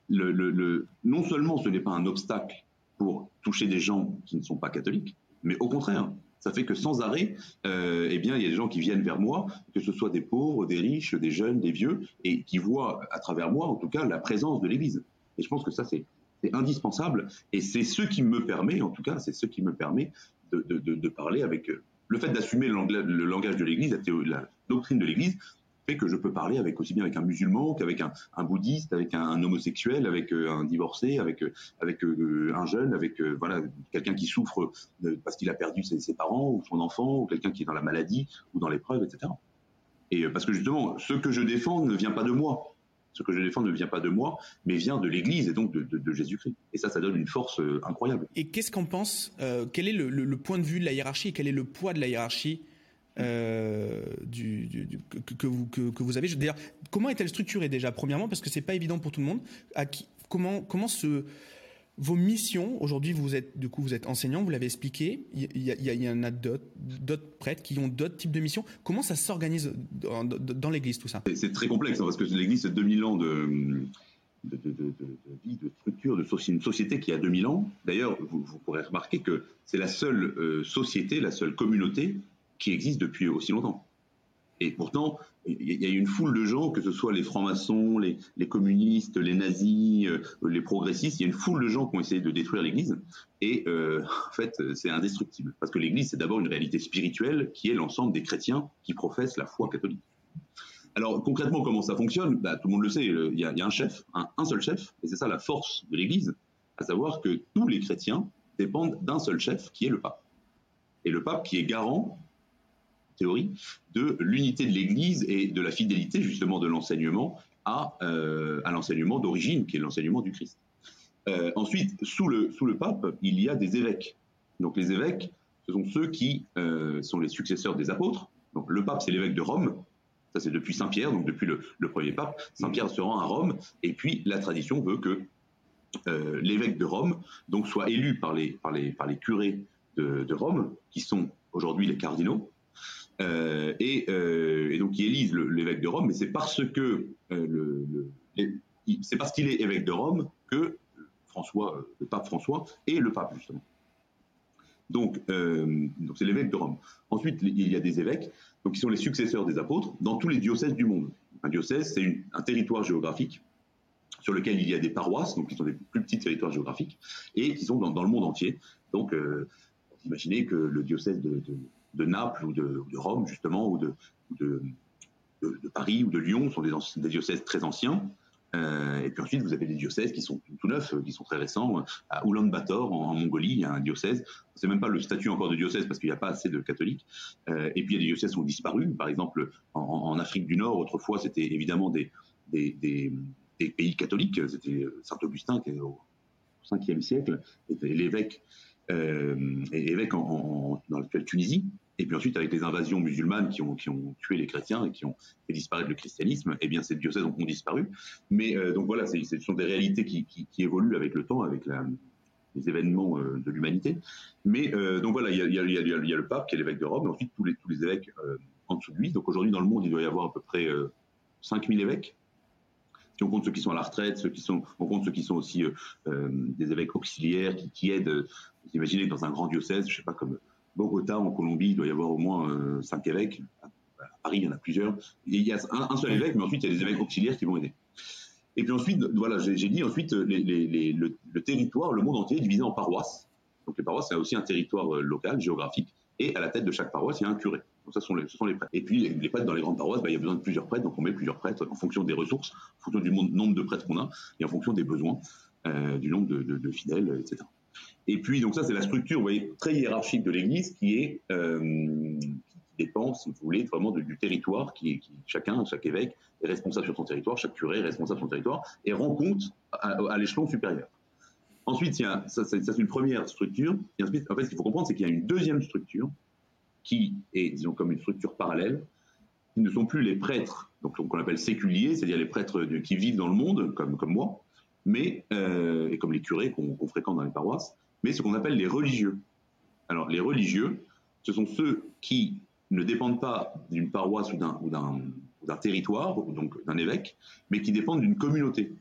non seulement ce n'est pas un obstacle pour toucher des gens qui ne sont pas catholiques, mais au contraire, ça fait que sans arrêt, euh, eh bien, il y a des gens qui viennent vers moi, que ce soit des pauvres, des riches, des jeunes, des vieux, et qui voient à travers moi, en tout cas, la présence de l'Église. Et je pense que ça, c'est indispensable, et c'est ce qui me permet, en tout cas, c'est ce qui me permet de, parler avec euh, le fait d'assumer le, langage de l'Église, la, doctrine de l'Église, fait que je peux parler avec aussi bien avec un musulman qu'avec un, bouddhiste, avec un, homosexuel, avec euh, un divorcé, avec euh, avec un jeune, avec voilà quelqu'un qui souffre parce qu'il a perdu ses, ses, parents ou son enfant, ou quelqu'un qui est dans la maladie ou dans l'épreuve, etc. Et parce que justement, ce que je défends ne vient pas de moi. Ce que je défends ne vient pas de moi, mais vient de l'Église et donc de, Jésus-Christ. Et ça, ça donne une force incroyable. Et qu'est-ce qu'on pense Quel est le, point de vue de la hiérarchie quel est le poids de la hiérarchie euh, que, vous, avez? D'ailleurs, comment est-elle structurée déjà? Premièrement, parce que c'est pas évident pour tout le monde. Comment ce vos missions aujourd'hui vous êtes du coup vous êtes enseignant vous l'avez expliqué il y, a, y en a d'autres prêtres qui ont d'autres types de missions comment ça s'organise dans, l'église tout ça? C'est très complexe hein, parce que l'église c'est 2000 ans de, vie, de structure, de une société qui a 2000 ans. D'ailleurs, vous, vous, pourrez remarquer que c'est la seule euh, société, la seule communauté qui existe depuis aussi longtemps. Et pourtant, il y a une foule de gens, que ce soit les francs-maçons, les, communistes, les nazis, euh, les progressistes, il y a une foule de gens qui ont essayé de détruire l'Église. Et euh, en fait, c'est indestructible. Parce que l'Église, c'est d'abord une réalité spirituelle qui est l'ensemble des chrétiens qui professent la foi catholique. Alors concrètement, comment ça fonctionne? Bah, Tout le monde le sait, il y, a, un chef, un, un seul chef, et c'est ça la force de l'Église, à savoir que tous les chrétiens dépendent d'un seul chef, qui est le pape. Et le pape qui est garant théorie, de l'unité de l'Église et de la fidélité justement de l'enseignement à, euh, l'enseignement d'origine, qui est l'enseignement du Christ. Euh, ensuite, sous le, pape, il y a des évêques. Donc les évêques ce sont ceux qui sont les successeurs des apôtres. Donc le pape, c'est l'évêque de Rome. Ça, c'est depuis Saint Pierre, donc depuis le, premier pape. Saint Pierre se rend à Rome, et puis la tradition veut que l'évêque de Rome donc soit élu par les, par les, par les curés de Rome, qui sont aujourd'hui les cardinaux, euh, et, euh, et, donc qui élise l'évêque de Rome, mais c'est parce que euh, c'est parce qu'il est évêque de Rome que François, le pape François est le pape justement. Donc, donc c'est l'évêque de Rome. Ensuite, il y a des évêques, donc qui sont les successeurs des apôtres dans tous les diocèses du monde. Un diocèse, c'est un territoire géographique sur lequel il y a des paroisses, donc qui sont des plus petits territoires géographiques, et qui sont dans, le monde entier. Donc, imaginez que le diocèse de Naples ou de, Rome, justement, ou de, de, Paris ou de Lyon, sont des, des diocèses très anciens. Euh, et puis ensuite, vous avez des diocèses qui sont tout neufs, qui sont très récents. À Ulaanbaatar, en, en Mongolie, il y a un diocèse. C'est même pas le statut encore de diocèse parce qu'il n'y a pas assez de catholiques. Euh, et puis il y a des diocèses qui ont disparu. Par exemple, en, Afrique du Nord, autrefois, c'était évidemment des, des, pays catholiques. C'était Saint Augustin qui est au 5e siècle, était l'évêque euh, évêque en, dans l'actuelle Tunisie. Et puis ensuite, avec les invasions musulmanes qui ont, ont tué les chrétiens et qui ont fait disparaître le christianisme, eh bien, ces diocèses ont, disparu. Mais euh, donc voilà, ce sont des réalités qui, évoluent avec le temps, avec les événements euh, de l'humanité. Mais euh, donc voilà, il y a, le pape qui est l'évêque de Rome, et ensuite tous les, évêques en dessous de lui. Donc aujourd'hui, dans le monde, il doit y avoir à peu près 5000 évêques. Si on compte ceux qui sont à la retraite, ceux qui sont, on compte ceux qui sont aussi des évêques auxiliaires qui aident. Vous imaginez dans un grand diocèse, je sais pas comme Bogota, en Colombie, il doit y avoir au moins euh, cinq évêques. À Paris, il y en a plusieurs. il y a un, seul évêque, mais ensuite, il y a des évêques auxiliaires qui vont aider. Et puis ensuite, voilà, j'ai dit ensuite, le, territoire, le monde entier est divisé en paroisses. Donc les paroisses, c'est aussi un territoire euh, local, géographique. Et à la tête de chaque paroisse, il y a un curé. Donc ça, sont les, ce sont les prêtres. Et puis les prêtres dans les grandes paroisses, bah, il y a besoin de plusieurs prêtres, donc on met plusieurs prêtres en fonction des ressources, en fonction du nombre de prêtres qu'on a, et en fonction des besoins, euh, du nombre de fidèles, etc. Et puis, donc ça, c'est la structure, très hiérarchique de l'Église qui est euh, qui dépend, si vous voulez, vraiment du territoire, qui, chacun, chaque évêque est responsable sur son territoire, chaque curé est responsable sur son territoire et rend compte à, l'échelon supérieur. Ensuite, il ça, c'est une première structure. Ensuite, en fait, ce qu'il faut comprendre, c'est qu'il y a une deuxième structure qui est, disons, comme une structure parallèle, qui ne sont plus les prêtres, donc qu'on appelle séculiers, c'est-à-dire les prêtres qui vivent dans le monde, comme, comme moi, mais euh, et comme les curés qu'on fréquente dans les paroisses, mais ce qu'on appelle les religieux. Alors, les religieux, ce sont ceux qui ne dépendent pas d'une paroisse ou d'un territoire, donc d'un évêque, mais qui dépendent d'une communauté.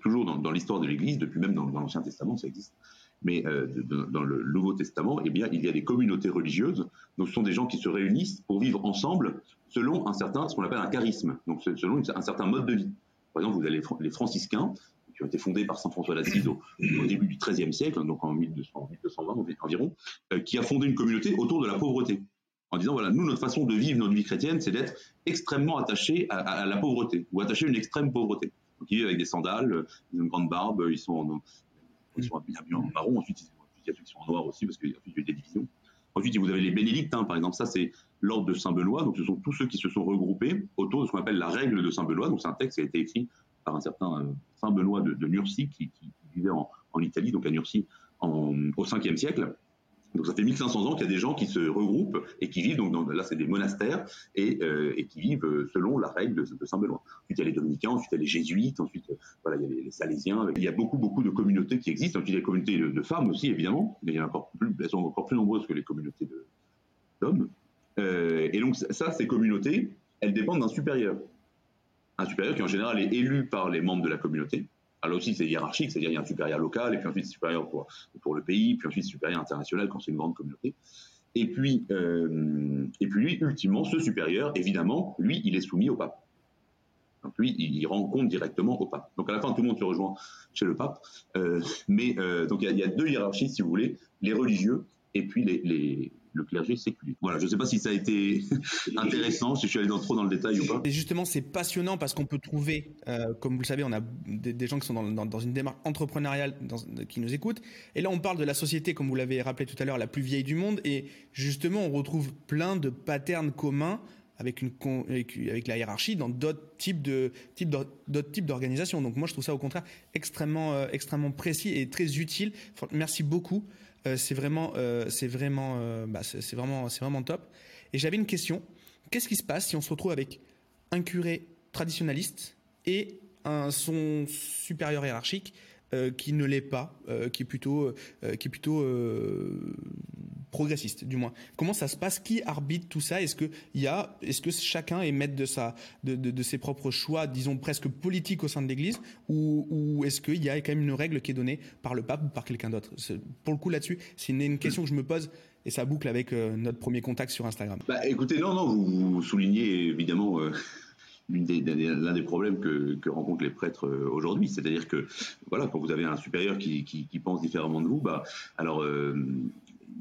Toujours dans, l'histoire de l'Église, depuis même dans, l'Ancien Testament, ça existe. Mais euh, dans le Nouveau Testament, eh bien, il y a des communautés religieuses. Donc, ce sont des gens qui se réunissent pour vivre ensemble selon un certain, ce qu'on appelle un charisme, donc selon un certain mode de vie. Par exemple, vous avez les franciscains, qui ont été fondés par Saint François d'Assise au, début du XIIIe siècle, donc en 1200, 1220 environ, euh, qui a fondé une communauté autour de la pauvreté, en disant voilà, nous notre façon de vivre notre vie chrétienne, c'est d'être extrêmement attaché à, la pauvreté ou attaché à une extrême pauvreté. Donc ils vivent avec des sandales, ils ont une grande barbe, ils sont, en, ils sont habillés en marron, ensuite il sont en noir aussi parce qu'il y a des divisions. Ensuite, vous avez les bénédictins, par exemple. Ça, c'est l'ordre de Saint-Benoît. Donc, ce sont tous ceux qui se sont regroupés autour de ce qu'on appelle la règle de Saint-Benoît. Donc, c'est un texte qui a été écrit par un certain euh, Saint Benoît de, de Nursie qui, vivait en, Italie, donc à Nursie au 5e siècle. Donc ça fait 1500 ans qu'il y a des gens qui se regroupent et qui vivent, donc là c'est des monastères, et, euh, qui vivent euh, selon la règle de, Saint Benoît. Ensuite il y a les dominicains, ensuite il y a les jésuites, ensuite voilà, il y a les, salésiens, il y a beaucoup beaucoup de communautés qui existent, ensuite il y a des communautés de, femmes aussi évidemment, mais elles sont encore plus nombreuses que les communautés d'hommes. et donc ça, ces communautés, elles dépendent d'un supérieur un supérieur qui en général est élu par les membres de la communauté. Alors aussi c'est hiérarchique, c'est-à-dire il y a un supérieur local et puis ensuite supérieur pour, le pays, puis ensuite supérieur international quand c'est une grande communauté. Et puis, euh, et puis lui, ultimement, ce supérieur, évidemment, lui, il est soumis au pape. Donc lui, il, rend compte directement au pape. Donc à la fin, tout le monde se rejoint chez le pape. Euh, mais euh, donc il y, a deux hiérarchies, si vous voulez, les religieux et puis les, le clergé séculier. Voilà, je ne sais pas si ça a été intéressant, si je suis allé dans, trop dans le détail ou pas. Et justement, c'est passionnant parce qu'on peut trouver, euh, comme vous le savez, on a des, gens qui sont dans, une démarche entrepreneuriale qui nous écoutent. Et là, on parle de la société, comme vous l'avez rappelé tout à l'heure, la plus vieille du monde. Et justement, on retrouve plein de patterns communs avec la hiérarchie dans d'autres types d'organisations. Donc moi je trouve ça au contraire extrêmement euh, extrêmement précis et très utile. Merci beaucoup c'est vraiment, c'est vraiment, bah, c'est vraiment, c'est vraiment top. Et j'avais une question. Qu'est-ce qui se passe si on se retrouve avec un curé traditionnaliste et un, son supérieur hiérarchique euh, qui ne l'est pas, euh, qui est plutôt, euh, qui est plutôt progressiste, du moins. Comment ça se passe? Qui arbitre tout ça? Est-ce que y a, est-ce que chacun est maître de sa, de, de, ses propres choix, disons presque politiques au sein de l'Église, ou, est-ce qu'il y a quand même une règle qui est donnée par le pape ou par quelqu'un d'autre? Pour le coup, là-dessus, c'est une, question que je me pose. Et ça boucle avec notre premier contact sur Instagram. Bah, écoutez, non, non, vous, soulignez évidemment l'un des, problèmes que, rencontrent les prêtres euh, aujourd'hui. C'est-à-dire que, voilà, quand vous avez un supérieur qui, pense différemment de vous, bah, alors, euh,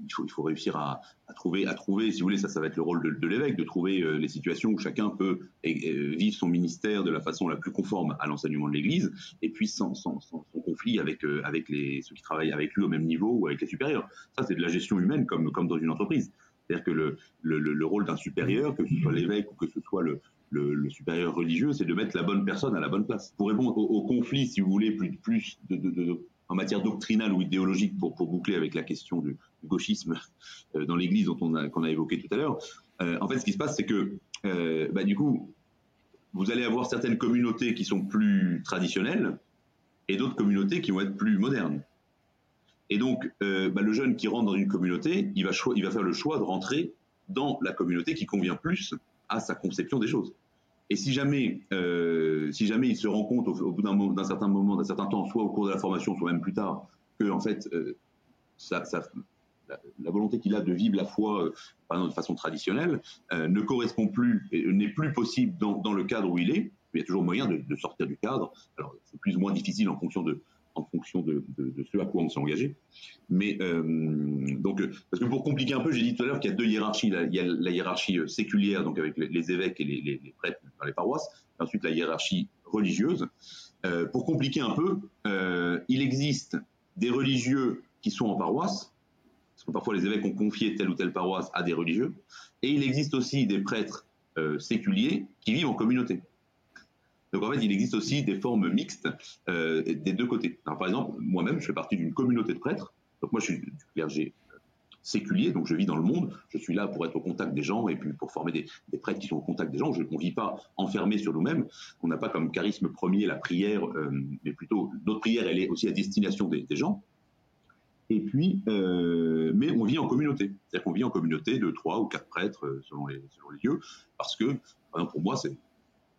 il, faut, il faut réussir à, trouver, à trouver, si vous voulez, ça, ça va être le rôle de, l'évêque, de trouver euh, les situations où chacun peut vivre son ministère de la façon la plus conforme à l'enseignement de l'Église, et puis sans, sans, conflit avec, avec les, ceux qui travaillent avec lui au même niveau ou avec les supérieurs. Ça, c'est de la gestion humaine comme, comme dans une entreprise. C'est-à-dire que le, le, le rôle d'un supérieur, que ce soit l'évêque ou que ce soit le, le, supérieur religieux, c'est de mettre la bonne personne à la bonne place. Pour répondre au, conflit, si vous voulez, plus, plus de, en matière doctrinale ou idéologique, pour, pour boucler avec la question du, gauchisme euh, dans l'Église dont on a, qu'on a évoqué tout à l'heure, euh, en fait, ce qui se passe, c'est que, euh, bah, du coup, vous allez avoir certaines communautés qui sont plus traditionnelles et d'autres communautés qui vont être plus modernes. Et donc, bah, le jeune qui rentre dans une communauté, il va, faire le choix de rentrer dans la communauté qui convient plus à sa conception des choses. Et si jamais, si jamais il se rend compte au, bout d'un certain moment, d'un certain temps, soit au cours de la formation, soit même plus tard, que en fait, ça, la, volonté qu'il a de vivre la foi euh, de façon traditionnelle euh, ne correspond plus, n'est plus possible dans, le cadre où il est. Il y a toujours moyen de, sortir du cadre. Alors c'est plus ou moins difficile en fonction de, ce à quoi on s'est engagé. Mais euh, donc, parce que pour compliquer un peu, j'ai dit tout à l'heure qu'il y a deux hiérarchies. il y a la hiérarchie euh, séculière, donc avec les, évêques et les, prêtres dans les paroisses, et ensuite la hiérarchie religieuse. Pour compliquer un peu, il existe des religieux qui sont en paroisse, parfois les évêques ont confié telle ou telle paroisse à des religieux, et il existe aussi des prêtres euh, séculiers qui vivent en communauté. Donc en fait, il existe aussi des formes mixtes euh, des deux côtés. Par exemple, moi-même, je fais partie d'une communauté de prêtres. Donc moi, je suis du clergé euh, séculier, donc je vis dans le monde, je suis là pour être au contact des gens et puis pour former des, prêtres qui sont au contact des gens. Je, on ne vit pas enfermé sur nous-mêmes, on n'a pas comme charisme premier la prière, mais plutôt notre prière, elle est aussi à destination des, gens. Et puis, mais on vit en communauté, c'est-à-dire qu'on vit en communauté de trois ou quatre prêtres selon les, selon les lieux, parce que, par exemple, pour moi, c'est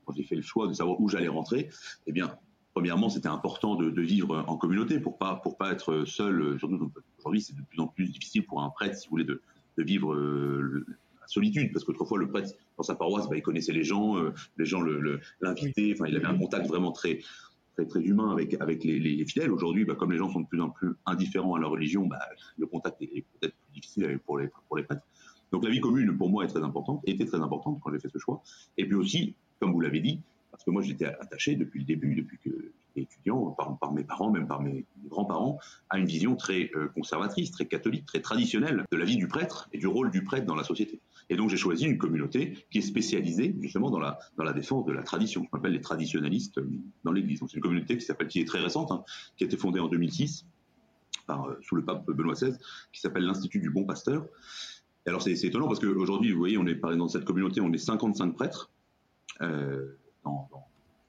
quand j'ai fait le choix de savoir où j'allais rentrer, eh bien, premièrement, c'était important de, vivre en communauté pour pas pour pas être seul. Surtout aujourd'hui, c'est de plus en plus difficile pour un prêtre, si vous voulez, de, vivre euh, la solitude, parce qu'autrefois le prêtre dans sa paroisse, bah, il connaissait les gens, euh, les gens l'invitaient. Enfin, il avait un contact vraiment très très, humain avec les, fidèles. Aujourd'hui, bah, comme les gens sont de plus en plus indifférents à leur religion, bah, le contact est, peut-être plus difficile pour les pour les prêtres. Donc la vie commune, pour moi, est très importante, était très importante quand j'ai fait ce choix. Et puis aussi, comme vous l'avez dit, parce que moi j'étais attaché depuis le début, depuis que j'étais étudiant, par, mes parents, même par mes, grands-parents, à une vision très euh, conservatrice, très catholique, très traditionnelle de la vie du prêtre et du rôle du prêtre dans la société. Et donc j'ai choisi une communauté qui est spécialisée justement dans la, dans la défense de la tradition. Je m'appelle les traditionalistes euh, dans l'Église. c'est une communauté qui qui est très récente, hein, qui a été fondée en 2006 par, euh, sous le pape Benoît XVI, qui s'appelle l'Institut du Bon Pasteur. Et alors c'est étonnant parce qu'aujourd'hui, vous voyez, on est dans cette communauté, on est 55 prêtres euh, dans,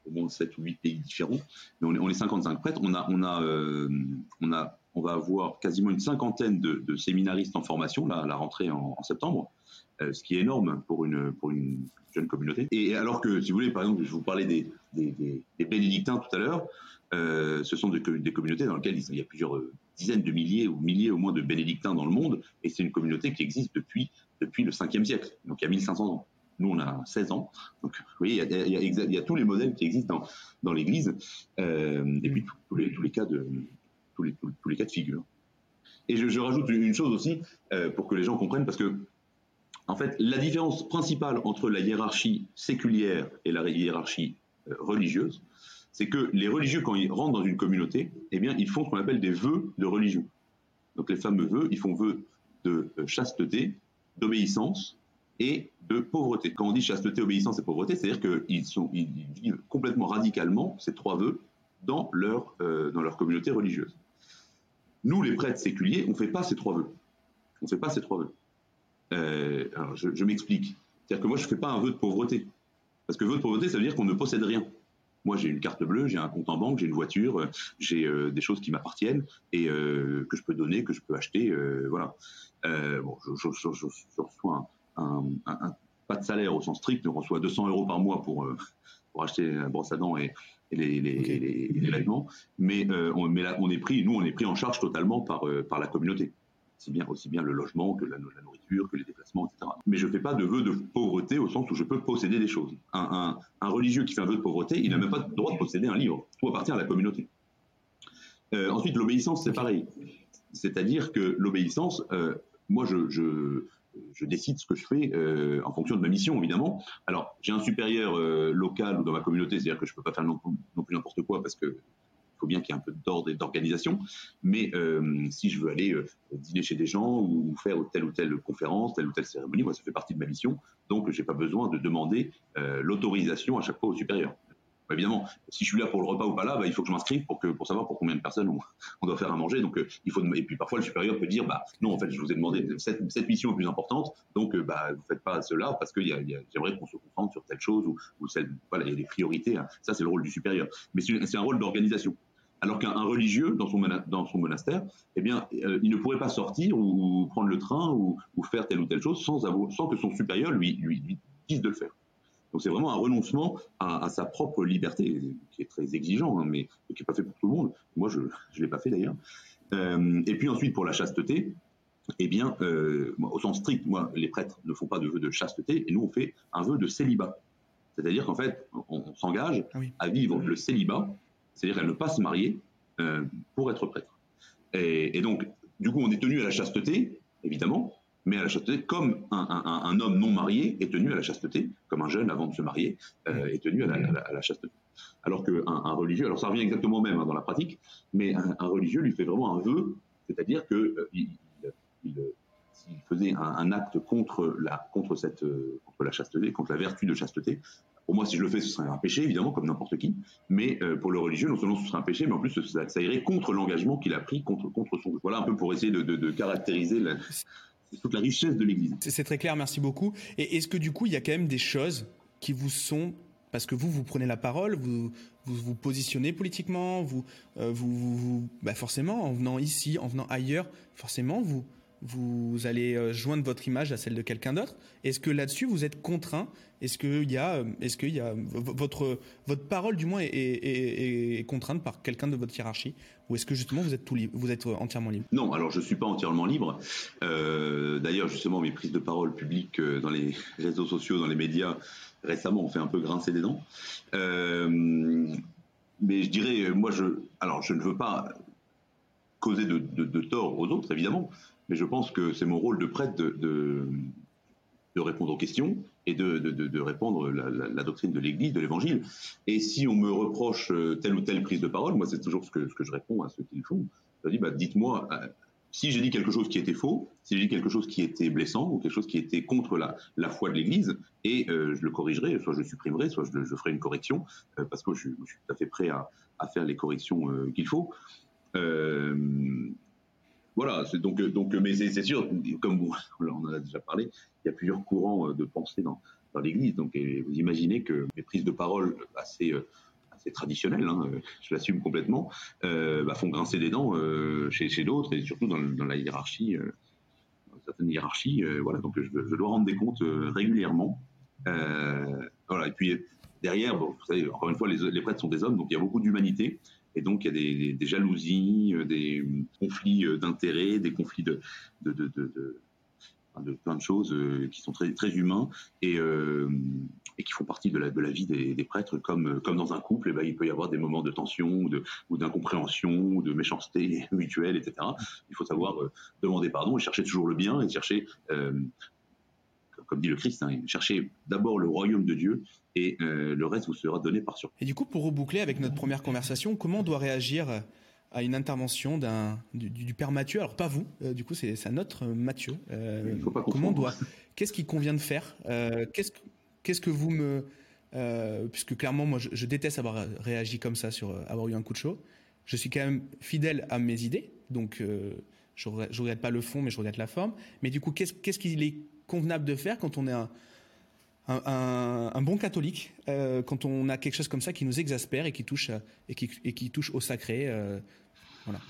au moins 7 ou 8 pays différents. Mais on est, on est 55 prêtres. On, a, on, a, on va avoir quasiment une cinquantaine de, séminaristes en formation, là, à la rentrée en, septembre, euh, ce qui est énorme pour une, pour une jeune communauté. Et alors que, si vous voulez, par exemple, je vous parlais des, des, des, bénédictins tout à l'heure, euh, ce sont des, des, communautés dans lesquelles il y a plusieurs dizaines de milliers ou milliers au moins de bénédictins dans le monde, et c'est une communauté qui existe depuis, depuis le 5e siècle, donc il y a 1500 ans. Nous, on a 16 ans. Donc, vous voyez, il y a, tous les modèles qui existent dans, dans l'Église, euh, et puis tous les, tous les cas de tous les, cas de figure. Et je, rajoute une chose aussi euh, pour que les gens comprennent, parce que en fait, la différence principale entre la hiérarchie séculière et la hiérarchie euh, religieuse, c'est que les religieux, quand ils rentrent dans une communauté, eh bien, ils font ce qu'on appelle des vœux de religion. Donc, les fameux vœux, ils font vœux de chasteté, d'obéissance, et de pauvreté. Quand on dit chasteté, obéissance et pauvreté, c'est-à-dire qu'ils ils vivent complètement radicalement ces trois vœux dans leur, euh, dans leur communauté religieuse. Nous, les prêtres séculiers, on ne fait pas ces trois vœux. On ne fait pas ces trois vœux. Euh, je, m'explique. C'est-à-dire que moi, je ne fais pas un vœu de pauvreté. Parce que vœu de pauvreté, ça veut dire qu'on ne possède rien. Moi, j'ai une carte bleue, j'ai un compte en banque, j'ai une voiture, j'ai euh, des choses qui m'appartiennent et euh, que je peux donner, que je peux acheter. voilà. je, reçois un, pas de salaire au sens strict, je reçois 200 euros par mois pour, pour acheter la brosse à dents et, les, les, vêtements. Mais, on, mais là, on est pris, nous, on est pris en charge totalement par, par la communauté aussi bien, aussi bien le logement que la, nourriture, que les déplacements, etc. Mais je ne fais pas de vœu de pauvreté au sens où je peux posséder des choses. Un, religieux qui fait un vœu de pauvreté, il n'a même pas le droit de posséder un livre. Tout appartient à la communauté. Euh, ensuite, l'obéissance, c'est pareil. C'est-à-dire que l'obéissance, euh, moi, je, je, décide ce que je fais euh, en fonction de ma mission, évidemment. Alors, j'ai un supérieur local ou dans ma communauté, c'est-à-dire que je ne peux pas faire non, plus n'importe quoi parce que il faut bien qu'il y ait un peu d'ordre et d'organisation. Mais euh, si je veux aller euh, dîner chez des gens ou faire telle ou telle conférence, telle ou telle cérémonie, moi, ça fait partie de ma mission. Donc, je n'ai pas besoin de demander euh, l'autorisation à chaque fois au supérieur. Bah, évidemment, si je suis là pour le repas ou pas là, bah, il faut que je m'inscrive pour savoir pour combien de personnes on, doit faire à manger. Donc il faut et puis parfois le supérieur peut dire bah non en fait je vous ai demandé cette, mission est plus importante donc bah vous faites pas cela parce que j'aimerais qu'on se concentre sur telle chose ou, ou il y a des priorités. Hein. Ça c'est le rôle du supérieur. Mais c'est un rôle d'organisation. Alors qu'un religieux dans son, monastère, eh bien, euh, il ne pourrait pas sortir ou, prendre le train ou, faire telle ou telle chose sans, que son supérieur lui, dise de le faire. Donc c'est vraiment un renoncement à, sa propre liberté, qui est très exigeant, hein, mais qui n'est pas fait pour tout le monde. Moi, je ne l'ai pas fait d'ailleurs. Euh, et puis ensuite, pour la chasteté, eh bien, euh, au sens strict, moi, les prêtres ne font pas de vœu de chasteté, et nous, on fait un vœu de célibat. C'est-à-dire qu'en fait, on, s'engage ah à vivre le célibat c'est-à-dire qu'elle ne pas se marier euh, pour être prêtre. Et, donc, du coup, on est tenu à la chasteté, évidemment, mais à la chasteté comme un, homme non marié est tenu à la chasteté, comme un jeune avant de se marier euh, est tenu à la, chasteté. Alors qu'un un religieux, alors ça revient exactement au même hein, dans la pratique, mais un, religieux lui fait vraiment un vœu, c'est-à-dire que euh, il, s'il faisait un, acte contre la, contre, cette, contre la chasteté, contre la vertu de chasteté, pour moi, si je le fais, ce serait un péché, évidemment, comme n'importe qui. Mais euh, pour le religieux, non seulement ce serait un péché, mais en plus, ça, irait contre l'engagement qu'il a pris, contre, contre son. Voilà un peu pour essayer de, caractériser toute la richesse de l'Église. C'est très clair, merci beaucoup. Et est-ce que du coup, il y a quand même des choses qui vous sont parce que vous, vous prenez la parole, vous vous, positionnez politiquement, vous, euh, vous, vous bah forcément, en venant ici, en venant ailleurs, forcément, vous, vous allez euh, joindre votre image à celle de quelqu'un d'autre. Est-ce que là-dessus vous êtes contraint? Est-ce qu'il y a, euh, est-ce qu'il y a votre votre parole du moins est, contrainte par quelqu'un de votre hiérarchie? Ou est-ce que justement vous êtes tout libre, vous êtes entièrement libre? Non, alors je suis pas entièrement libre. Euh, d'ailleurs, justement, mes prises de parole publiques dans les réseaux sociaux, dans les médias récemment ont fait un peu grincer des dents. mais je dirais, moi, je, alors je ne veux pas causer de tort aux autres, évidemment mais je pense que c'est mon rôle de prêtre de, répondre aux questions et de, de répondre la, la, doctrine de l'Église, de l'Évangile. Et si on me reproche euh, telle ou telle prise de parole, moi c'est toujours ce que, je réponds à ceux qui le font. Je dis, bah, dites-moi, euh, si j'ai dit quelque chose qui était faux, si j'ai dit quelque chose qui était blessant ou quelque chose qui était contre la, foi de l'Église, et euh, je le corrigerai, soit je le supprimerai, soit je, ferai une correction, parce que je, suis tout à fait prêt à faire les corrections qu'il faut. Euh, voilà, c'est donc, donc, mais c'est sûr, comme vous, on en a déjà parlé, il y a plusieurs courants euh, de pensée dans, l'Église. Donc, vous imaginez que mes prises de parole assez, euh, traditionnelles, hein, euh, je l'assume complètement, bah, font grincer des dents chez, d'autres et surtout dans, la hiérarchie, dans certaines hiérarchies. voilà, donc je, je, dois rendre des comptes régulièrement. voilà, et puis derrière, vous savez, encore une fois, les prêtres sont des hommes, donc il y a beaucoup d'humanité. Et donc, il y a des, jalousies, euh, des conflits euh, d'intérêts, des conflits de, plein de choses euh, qui sont très, humains et, qui font partie de la, vie des, prêtres. Comme, dans un couple, et eh ben, il peut y avoir des moments de tension ou d'incompréhension de méchanceté mutuelle, etc. Il faut savoir demander pardon et chercher toujours le bien et chercher comme dit le Christ, hein, cherchez d'abord le royaume de Dieu et euh, le reste vous sera donné par surprise. Et du coup, pour reboucler avec notre première conversation, comment on doit réagir à une intervention d'un du, père Mathieu? Alors pas vous, euh, du coup c'est à notre Mathieu. Euh, faut pas comment on doit Qu'est-ce qu'il convient de faire Qu'est-ce qu'est-ce que vous me puisque clairement moi je, je, déteste avoir réagi comme ça sur avoir eu un coup de chaud. Je suis quand même fidèle à mes idées donc je, ne regrette pas le fond, mais je regrette la forme. Mais du coup, qu'est-ce qu'il est convenable de faire quand on est un, un, bon catholique, quand on a quelque chose comme ça qui nous exaspère et qui touche, et qui, et qui touche au sacré voilà.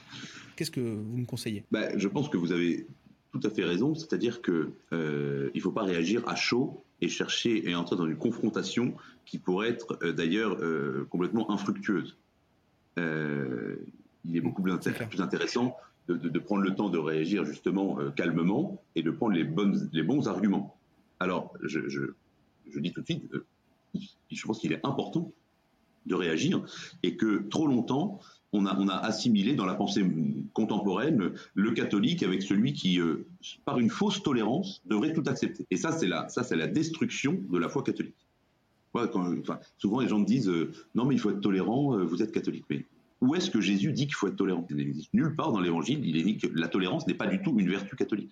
Qu'est-ce que vous me conseillez? Bah, Je pense que vous avez tout à fait raison, c'est-à-dire qu'il euh, ne faut pas réagir à chaud et chercher et entrer dans une confrontation qui pourrait être euh, d'ailleurs euh, complètement infructueuse. il est beaucoup plus, plus intéressant de, prendre le temps de réagir justement calmement et de prendre les, bonnes, les bons arguments. Alors, je, je, je dis tout de suite, je pense qu'il est important de réagir et que trop longtemps, on a, assimilé dans la pensée contemporaine le catholique avec celui qui, euh, par une fausse tolérance, devrait tout accepter. Et ça, c'est la, destruction de la foi catholique. souvent, les gens me disent euh, non, mais il faut être tolérant, euh, vous êtes catholique. Mais où est-ce que Jésus dit qu'il faut être tolérant? Il n'existe nulle part dans l'Évangile. Il est dit que la tolérance n'est pas du tout une vertu catholique.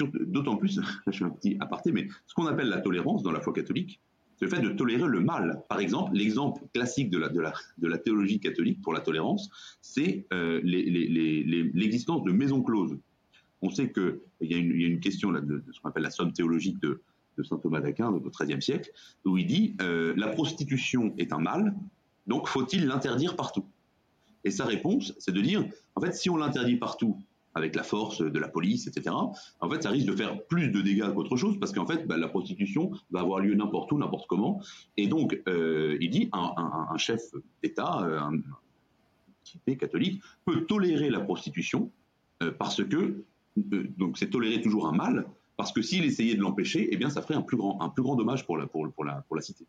D'autant plus, je fais un petit aparté, mais ce qu'on appelle la tolérance dans la foi catholique, le fait de tolérer le mal. Par exemple, l'exemple classique de la, théologie catholique pour la tolérance, c'est euh, l'existence de maisons closes. On sait qu'il y, a une question de, ce qu'on appelle la somme théologique de, saint Thomas d'Aquin au XIIIe siècle, où il dit euh, la prostitution est un mal, donc faut-il l'interdire partout? Et sa réponse, c'est de dire en fait, si on l'interdit partout, avec la force de la police, etc. En fait, ça risque de faire plus de dégâts qu'autre chose parce qu'en fait, bah, la prostitution va avoir lieu n'importe où, n'importe comment. Et donc, euh, il dit un, chef d'État, euh, un cité catholique, peut tolérer la prostitution euh, parce que donc c'est tolérer toujours un mal parce que s'il essayait de l'empêcher, eh bien, ça ferait un plus grand un plus grand dommage pour la pour la pour la cité.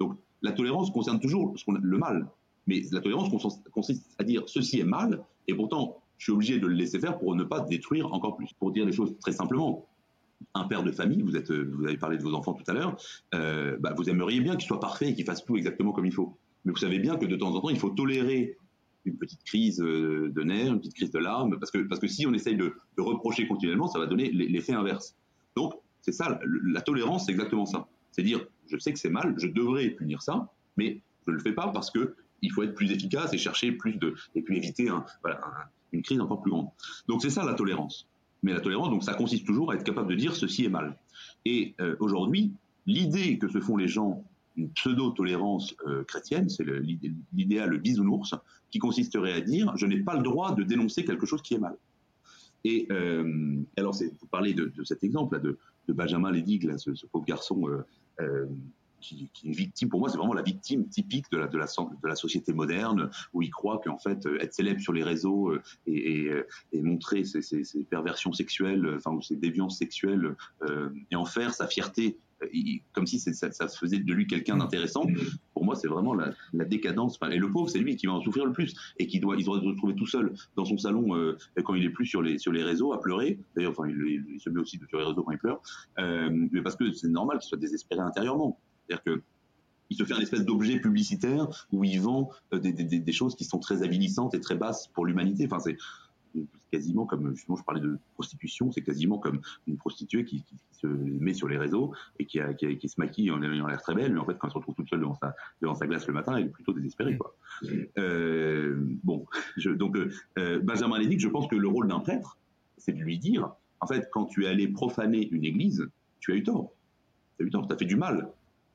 Donc, la tolérance concerne toujours le mal, mais la tolérance consiste à dire ceci est mal et pourtant je suis obligé de le laisser faire pour ne pas détruire encore plus. Pour dire les choses très simplement, un père de famille, vous, avez parlé de vos enfants tout à l'heure, euh, bah, vous aimeriez bien qu'ils soient parfaits et qu'ils fassent tout exactement comme il faut. Mais vous savez bien que de temps en temps, il faut tolérer une petite crise euh, de nerfs, une petite crise de larmes, parce que, parce que si on essaye de, reprocher continuellement, ça va donner l'effet inverse. Donc, c'est ça, la tolérance, c'est exactement ça. C'est dire, je sais que c'est mal, je devrais punir ça, mais je ne le fais pas parce que il faut être plus efficace et chercher plus de, et puis éviter un, une crise encore plus grande. Donc c'est ça la tolérance. Mais la tolérance, donc ça consiste toujours à être capable de dire ceci est mal. Et euh, aujourd'hui, l'idée que se font les gens une pseudo-tolérance euh, chrétienne, c'est l'idéal bisounours, qui consisterait à dire je n'ai pas le droit de dénoncer quelque chose qui est mal. Et euh, alors, vous parlez de, cet exemple là, de, Benjamin Lédig, ce, ce, pauvre garçon qui, qui, est une victime. Pour moi, c'est vraiment la victime typique de la, de la, de la société moderne, où il croit qu'en fait, euh, être célèbre sur les réseaux euh, et, et, euh, et montrer ses, ses, ses, perversions sexuelles, enfin, ou ses déviances sexuelles, euh, et en faire sa fierté, comme si ça, ça, faisait de lui quelqu'un d'intéressant. Pour moi, c'est vraiment la, la décadence. Et le pauvre, c'est lui qui va en souffrir le plus et qui doit, il doit se retrouver tout seul dans son salon euh, quand il est plus sur les sur les réseaux à pleurer. D'ailleurs, enfin, il, il, se met aussi sur les réseaux quand il pleure, euh, mais parce que c'est normal qu'il soit désespéré intérieurement. C'est-à-dire qu'il se fait un espèce d'objet publicitaire où il vend euh, des, choses qui sont très avilissantes et très basses pour l'humanité. Enfin, c'est quasiment comme, justement, je parlais de prostitution, c'est quasiment comme une prostituée qui, se met sur les réseaux et qui, se maquille en ayant l'air très belle, mais en fait, quand elle se retrouve toute seule devant sa, glace le matin, elle est plutôt désespérée. Euh, bon, donc, euh, Benjamin Lévy, je pense que le rôle d'un prêtre, c'est de lui dire, en fait, quand tu es allé profaner une église, tu as eu tort. Tu as eu tort, tu as fait du mal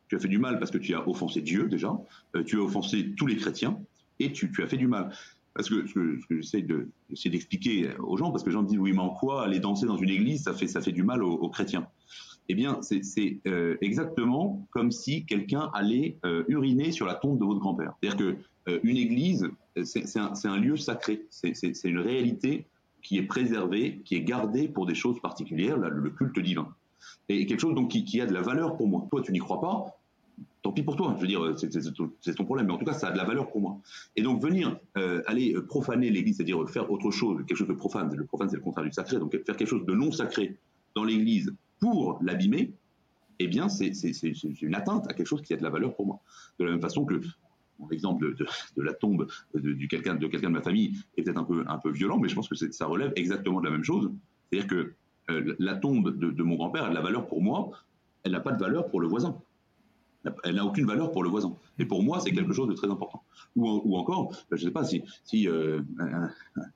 tu as fait du mal parce que tu as offensé Dieu déjà, euh, tu as offensé tous les chrétiens, et tu, as fait du mal. Parce que ce que, j'essaie de, d'expliquer aux gens, parce que les gens me disent oui, mais en quoi aller danser dans une église, ça fait, ça fait du mal aux, chrétiens? Eh bien, c'est, euh, exactement comme si quelqu'un allait euh, uriner sur la tombe de votre grand-père. C'est-à-dire que une église, c'est, un, lieu sacré, c'est, une réalité qui est préservée, qui est gardée pour des choses particulières, le culte divin. Et quelque chose donc qui, a de la valeur pour moi. Toi, tu n'y crois pas, tant pis pour toi. Je veux dire, c'est ton problème, mais en tout cas, ça a de la valeur pour moi. Et donc venir euh, aller profaner l'Église, c'est-à-dire faire autre chose, quelque chose de profane. Le profane, c'est le contraire du sacré. Donc faire quelque chose de non sacré dans l'Église pour l'abîmer, eh bien, c'est une atteinte à quelque chose qui a de la valeur pour moi. De la même façon que mon exemple de, de, la tombe de, quelqu'un de quelqu'un de ma famille est peut-être un peu un peu violent, mais je pense que ça relève exactement de la même chose. C'est-à-dire que euh, la tombe de, mon grand-père a de la valeur pour moi, elle n'a pas de valeur pour le voisin. elle n'a aucune valeur pour le voisin. Et pour moi, c'est quelque chose de très important. Ou, encore, je ne sais pas si, euh,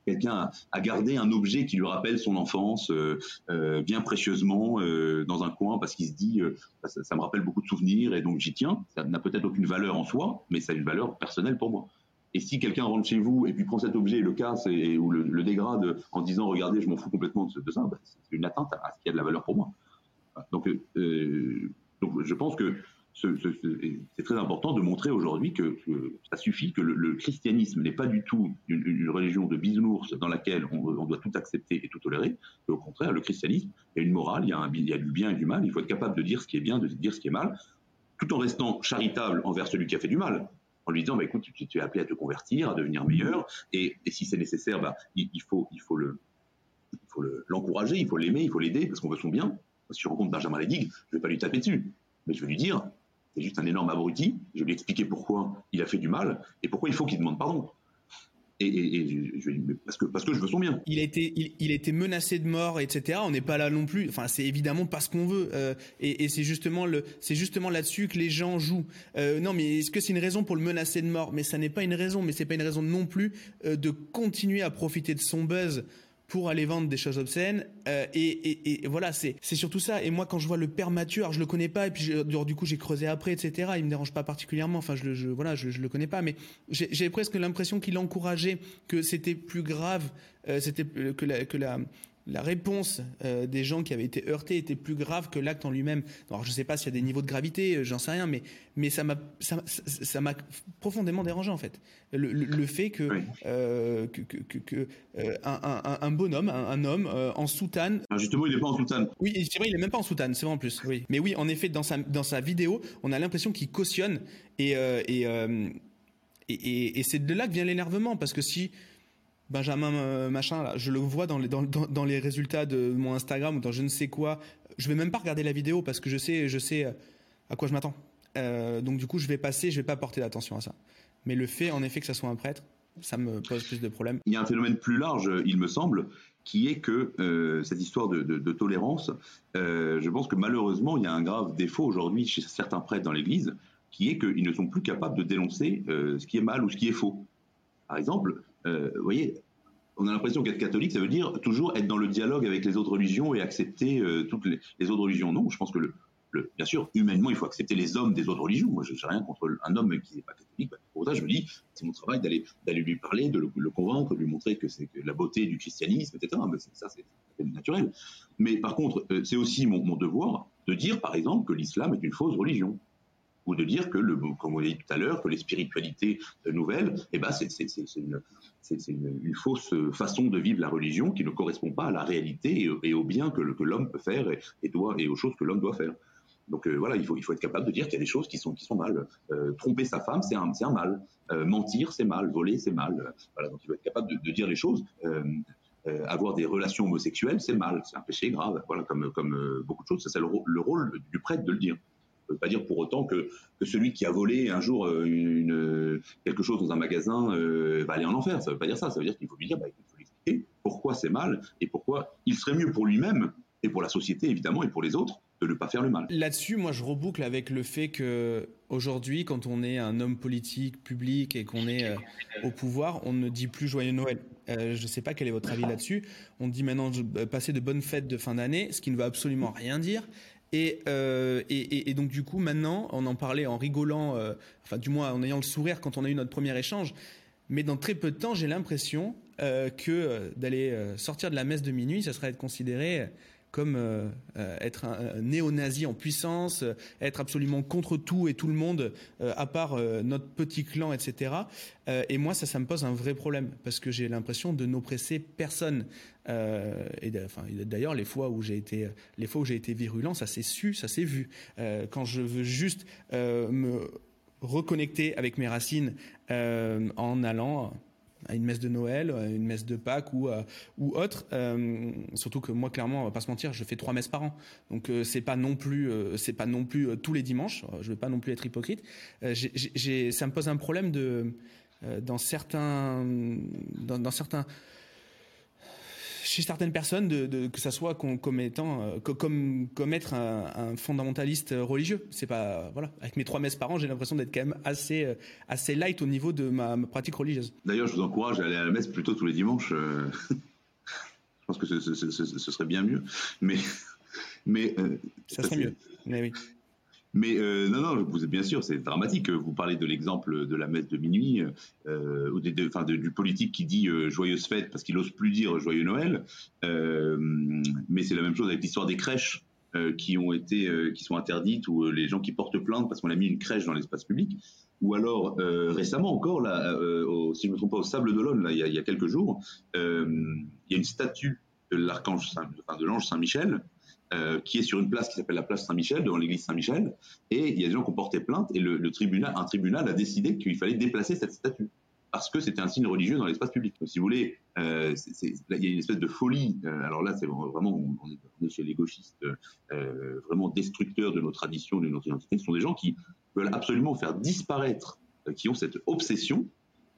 quelqu'un a gardé un objet qui lui rappelle son enfance euh, bien précieusement dans un coin parce qu'il se dit ça, me rappelle beaucoup de souvenirs et donc j'y tiens. Ça n'a peut-être aucune valeur en soi, mais ça a une valeur personnelle pour moi. Et si quelqu'un rentre chez vous et puis prend cet objet et le casse et, ou le, dégrade en disant regardez, je m'en fous complètement de, ça, bah, c'est une atteinte à ce qui a de la valeur pour moi. Donc, donc je pense que c'est très important de montrer aujourd'hui que, ça suffit, que le, christianisme n'est pas du tout une, religion de bisounours dans laquelle on, doit tout accepter et tout tolérer. au contraire, le christianisme, il y a une morale, il y a du bien et du mal. Il faut être capable de dire ce qui est bien, de dire ce qui est mal, tout en restant charitable envers celui qui a fait du mal. En lui disant, bah, écoute, tu, es appelé à te convertir, à devenir meilleur, et, si c'est nécessaire, bah, il, faut, le, l'encourager, il faut l'aimer, il faut l'aider parce qu'on veut son bien. Si je rencontre Benjamin Ledig, je ne vais pas lui taper dessus, mais je vais lui dire c'est juste un énorme abruti. Je vais lui expliquer pourquoi il a fait du mal et pourquoi il faut qu'il demande pardon. Et, je, parce que parce que je veux son bien. Il a été il, a été menacé de mort, etc. On n'est pas là non plus. Enfin, c'est évidemment pas ce qu'on veut. Euh, et, c'est justement le c'est justement là-dessus que les gens jouent. Euh, non, mais est-ce que c'est une raison pour le menacer de mort? Mais ça n'est pas une raison. Mais c'est pas une raison non plus euh, de continuer à profiter de son buzz pour aller vendre des choses obscènes. Euh, et, voilà, c'est surtout ça. Et moi, quand je vois le père Mathieu, alors je le connais pas, et puis du coup j'ai creusé après, etc. Il me dérange pas particulièrement. Enfin, je le, je, voilà, je, le connais pas, mais j'ai presque l'impression qu'il encourageait que c'était plus grave, euh, c'était que la, que la la réponse euh, des gens qui avaient été heurtés était plus grave que l'acte en lui-même. Alors je ne sais pas s'il y a des niveaux de gravité, euh, j'en sais rien, mais mais ça m'a ça m'a profondément dérangé en fait. Le, le, fait que euh, que, que, que un, un, bonhomme, un, homme en soutane. Ah, justement, il n'est pas en soutane. Oui, c'est vrai, il est même pas en soutane, c'est vrai en plus. Oui, mais oui, en effet, dans sa dans sa vidéo, on a l'impression qu'il cautionne et et, et, et c'est de là que vient l'énervement parce que si Benjamin euh, machin, là, je le vois dans les, résultats de mon Instagram ou dans je ne sais quoi. Je vais même pas regarder la vidéo parce que je sais, je sais euh, à quoi je m'attends. Euh, donc du coup, je vais passer, je vais pas porter l'attention à ça. Mais le fait, en effet, que ça soit un prêtre, ça me pose plus de problèmes. Il y a un phénomène plus large, il me semble, qui est que cette histoire de, tolérance, je pense que malheureusement, il y a un grave défaut aujourd'hui chez certains prêtres dans l'Église, qui est qu'ils ne sont plus capables de dénoncer ce qui est mal ou ce qui est faux. Par exemple, vous voyez, on a l'impression qu'être catholique, ça veut dire toujours être dans le dialogue avec les autres religions et accepter euh, toutes les, autres religions. Non, je pense que le, bien sûr, humainement, il faut accepter les hommes des autres religions. Moi, je n'ai rien contre un homme qui n'est pas catholique. Pour ça, je me dis, c'est mon travail d'aller d'aller lui parler, de le, convaincre, de lui montrer que c'est la beauté du christianisme, etc. Mais ça, c'est naturel. Mais par contre, euh, c'est aussi mon, devoir de dire, par exemple, que l'islam est une fausse religion ou de dire que, le, comme on l'a dit tout à l'heure, que les spiritualités nouvelles, eh ben, c'est une, c'est une, fausse façon de vivre la religion qui ne correspond pas à la réalité et, au bien que, l'homme peut faire et, doit, et aux choses que l'homme doit faire. Donc euh, voilà, il faut, il faut être capable de dire qu'il y a des choses qui sont, qui sont mal. Euh, tromper sa femme, c'est un, un mal. Euh, mentir, c'est mal. Voler, c'est mal. Voilà, donc il faut être capable de, dire les choses. avoir des relations homosexuelles, c'est mal. C'est un péché grave. Voilà, comme, comme beaucoup de choses. C'est le rôle du prêtre de le dire. Ne veut pas dire pour autant que, celui qui a volé un jour euh, quelque chose dans un magasin euh, va aller en enfer. Ça ne veut pas dire ça. Ça veut dire qu'il faut lui dire, bah, expliquer pourquoi c'est mal et pourquoi il serait mieux pour lui-même et pour la société évidemment et pour les autres de ne pas faire le mal. Là-dessus, moi, je reboucle avec le fait que aujourd'hui, quand on est un homme politique, public et qu'on est euh, au pouvoir, on ne dit plus joyeux Noël. je ne sais pas quel est votre avis là-dessus. On dit maintenant passer de bonnes fêtes de fin d'année, ce qui ne veut absolument rien dire. Euh, et, et, et, donc du coup maintenant, on en parlait en rigolant, euh, enfin du moins en ayant le sourire quand on a eu notre premier échange. Mais dans très peu de temps, j'ai l'impression euh, que d'aller sortir de la messe de minuit, ça serait être considéré comme euh, euh, être un, néo-nazi en puissance, euh, être absolument contre tout et tout le monde, à part notre petit clan, etc. et moi, ça, ça me pose un vrai problème parce que j'ai l'impression de n'oppresser personne. et d'ailleurs, les fois où j'ai été, les fois où j'ai été virulent, ça s'est su, ça s'est vu. quand je veux juste me reconnecter avec mes racines en allant à une messe de Noël, à une messe de Pâques ou euh, ou autre. Euh, surtout que moi, clairement, on va pas se mentir, je fais trois messes par an, donc euh, c'est pas non plus c'est pas non plus tous les dimanches. Je veux pas non plus être hypocrite. ça me pose un problème de dans certains dans, certains chez certaines personnes de, que ça soit comme étant comme commettre un, fondamentaliste religieux. C'est pas voilà. Avec mes trois messes par an, j'ai l'impression d'être quand même assez assez light au niveau de ma, pratique religieuse. D'ailleurs, je vous encourage à aller à la messe plutôt tous les dimanches. je pense que ce, ce, serait bien mieux, mais mais ça serait mieux. Mais oui. Mais euh, non, non, vous, bien sûr, c'est dramatique. Vous parlez de l'exemple de la messe de minuit, euh, ou du politique qui dit euh, joyeuse fête parce qu'il n'ose plus dire joyeux Noël. Mais c'est la même chose avec l'histoire des crèches qui ont été, qui sont interdites, ou les gens qui portent plainte parce qu'on a mis une crèche dans l'espace public. Ou alors récemment encore, là, si je ne me trompe pas, au Sable d'Olonne, il y, y a quelques jours, il y a une statue de l'archange, enfin, de l'ange Saint-Michel euh, qui est sur une place qui s'appelle la place Saint-Michel, devant l'église Saint-Michel, et il y a des gens qui ont porté plainte, et le, tribunal, un tribunal a décidé qu'il fallait déplacer cette statue parce que c'était un signe religieux dans l'espace public. si vous voulez, euh, il y a une espèce de folie. Euh, alors là, c'est vraiment, on est, chez les gauchistes, vraiment destructeurs de nos traditions, de notre identité. Ce sont des gens qui veulent absolument faire disparaître, qui ont cette obsession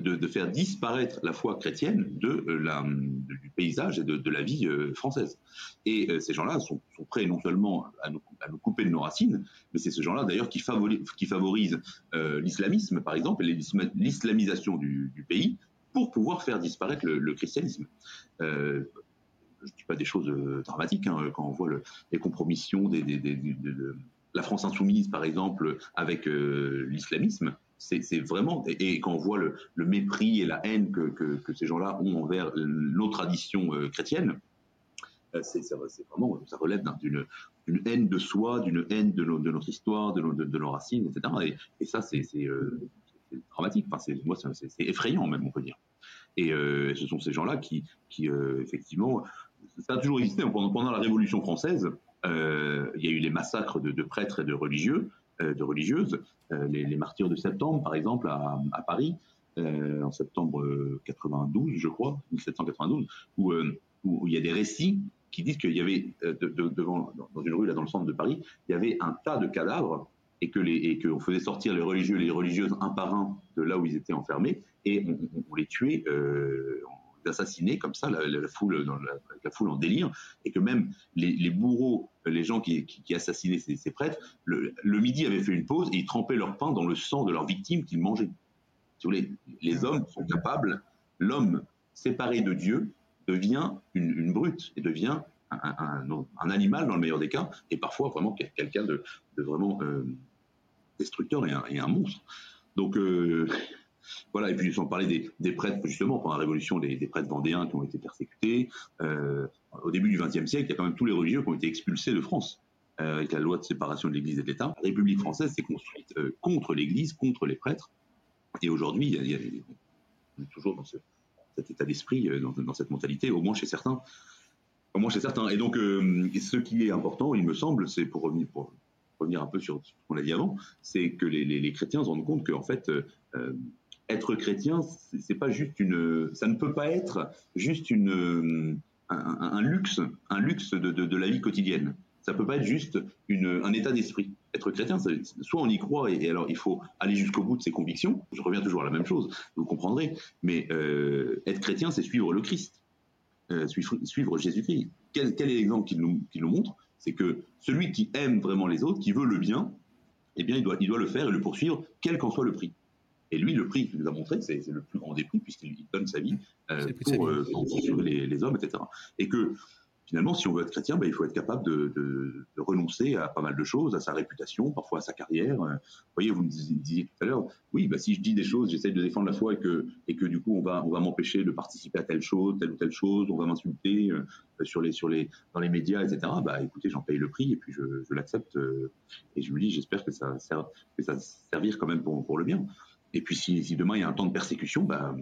de, faire disparaître la foi chrétienne de euh, la, du paysage et de, la vie euh, française. Et euh, ces gens-là sont, prêts non seulement à nous, couper de nos racines, mais c'est ces gens-là d'ailleurs qui, favorisent, qui favorisent l'islamisme, par exemple, et l'islamisation du, pays pour pouvoir faire disparaître le, christianisme. je ne dis pas des choses dramatiques hein, quand on voit les compromissions des, de, la France insoumise, par exemple, avec l'islamisme c'est vraiment et, quand on voit le, mépris et la haine que, ces gens-là ont envers nos traditions euh, chrétiennes, euh, c'est vraiment ça relève d'une haine de soi, d'une haine de, notre histoire, de, nos racines, etc. Et, ça c'est euh, dramatique. Moi c'est effrayant même on peut dire. Et ce sont ces gens-là qui, effectivement, ça a toujours existé pendant, la Révolution française. il y a eu les massacres de prêtres et de religieux. Euh, de religieuses, euh, les, martyrs de septembre, par exemple, à, Paris, euh, en septembre 92, je crois, 1792, où, où, il y a des récits qui disent qu'il y avait devant, dans une rue là dans le centre de Paris, il y avait un tas de cadavres et que qu'on faisait sortir les religieux et les religieuses un par un de là où ils étaient enfermés et on, les tuait d'assassiner comme ça la, foule dans la, foule en délire et que même les, bourreaux les gens qui, assassinaient ces, prêtres le, midi avaient fait une pause et ils trempaient leur pain dans le sang de leurs victimes qu'ils mangeaient. Si vous voulez, les hommes sont capables l'homme séparé de Dieu devient une, brute et devient un, un, animal dans le meilleur des cas et parfois vraiment quelqu'un de, vraiment euh, destructeur et un, et un, monstre. Donc euh, voilà, et puis sans parler des, prêtres, justement, pendant la Révolution, des, prêtres vendéens qui ont été persécutés. Euh, au début du XXe siècle, il y a quand même tous les religieux qui ont été expulsés de France euh, avec la loi de séparation de l'Église et de l'État. La République française s'est construite euh, contre l'Église, contre les prêtres. Et aujourd'hui, on est toujours dans cet état d'esprit, dans, cette mentalité, au moins chez certains. Au moins chez certains. Et donc, ce qui est important, il me semble, c'est pour revenir un peu sur ce qu'on a dit avant, c'est que les, chrétiens se rendent compte qu'en fait, être chrétien, c'est pas juste une, ça ne peut pas être juste une, un, luxe, un luxe de, la vie quotidienne. Ça peut pas être juste une, un état d'esprit. Être chrétien, soit on y croit et, alors il faut aller jusqu'au bout de ses convictions. Je reviens toujours à la même chose, vous comprendrez. Mais euh, être chrétien, c'est suivre le Christ, euh, suivre, Jésus-Christ. Quel, est l'exemple qu'il nous, nous montre? C'est que celui qui aime vraiment les autres, qui veut le bien, eh bien, il doit, il doit le faire et le poursuivre, quel qu'en soit le prix. Et lui, le prix qu'il nous a montré, c'est le plus grand des prix, puisqu'il donne sa vie euh, pour, euh, les, hommes, etc. Et que finalement, si on veut être chrétien, ben, il faut être capable de, renoncer à pas mal de choses, à sa réputation, parfois à sa carrière. Euh, vous voyez, vous me disiez tout à l'heure, oui, ben, si je dis des choses, j'essaie de défendre la foi et que, et que du coup, on va, on va m'empêcher de participer à telle chose, telle ou telle chose, on va m'insulter sur les, sur les, dans les médias, etc. Bah, écoutez, j'en paye le prix et puis je, je l'accepte. et je me dis, j'espère que ça, sert, que ça servir quand même pour, pour le bien. Et puis si, demain il y a un temps de persécution, bah,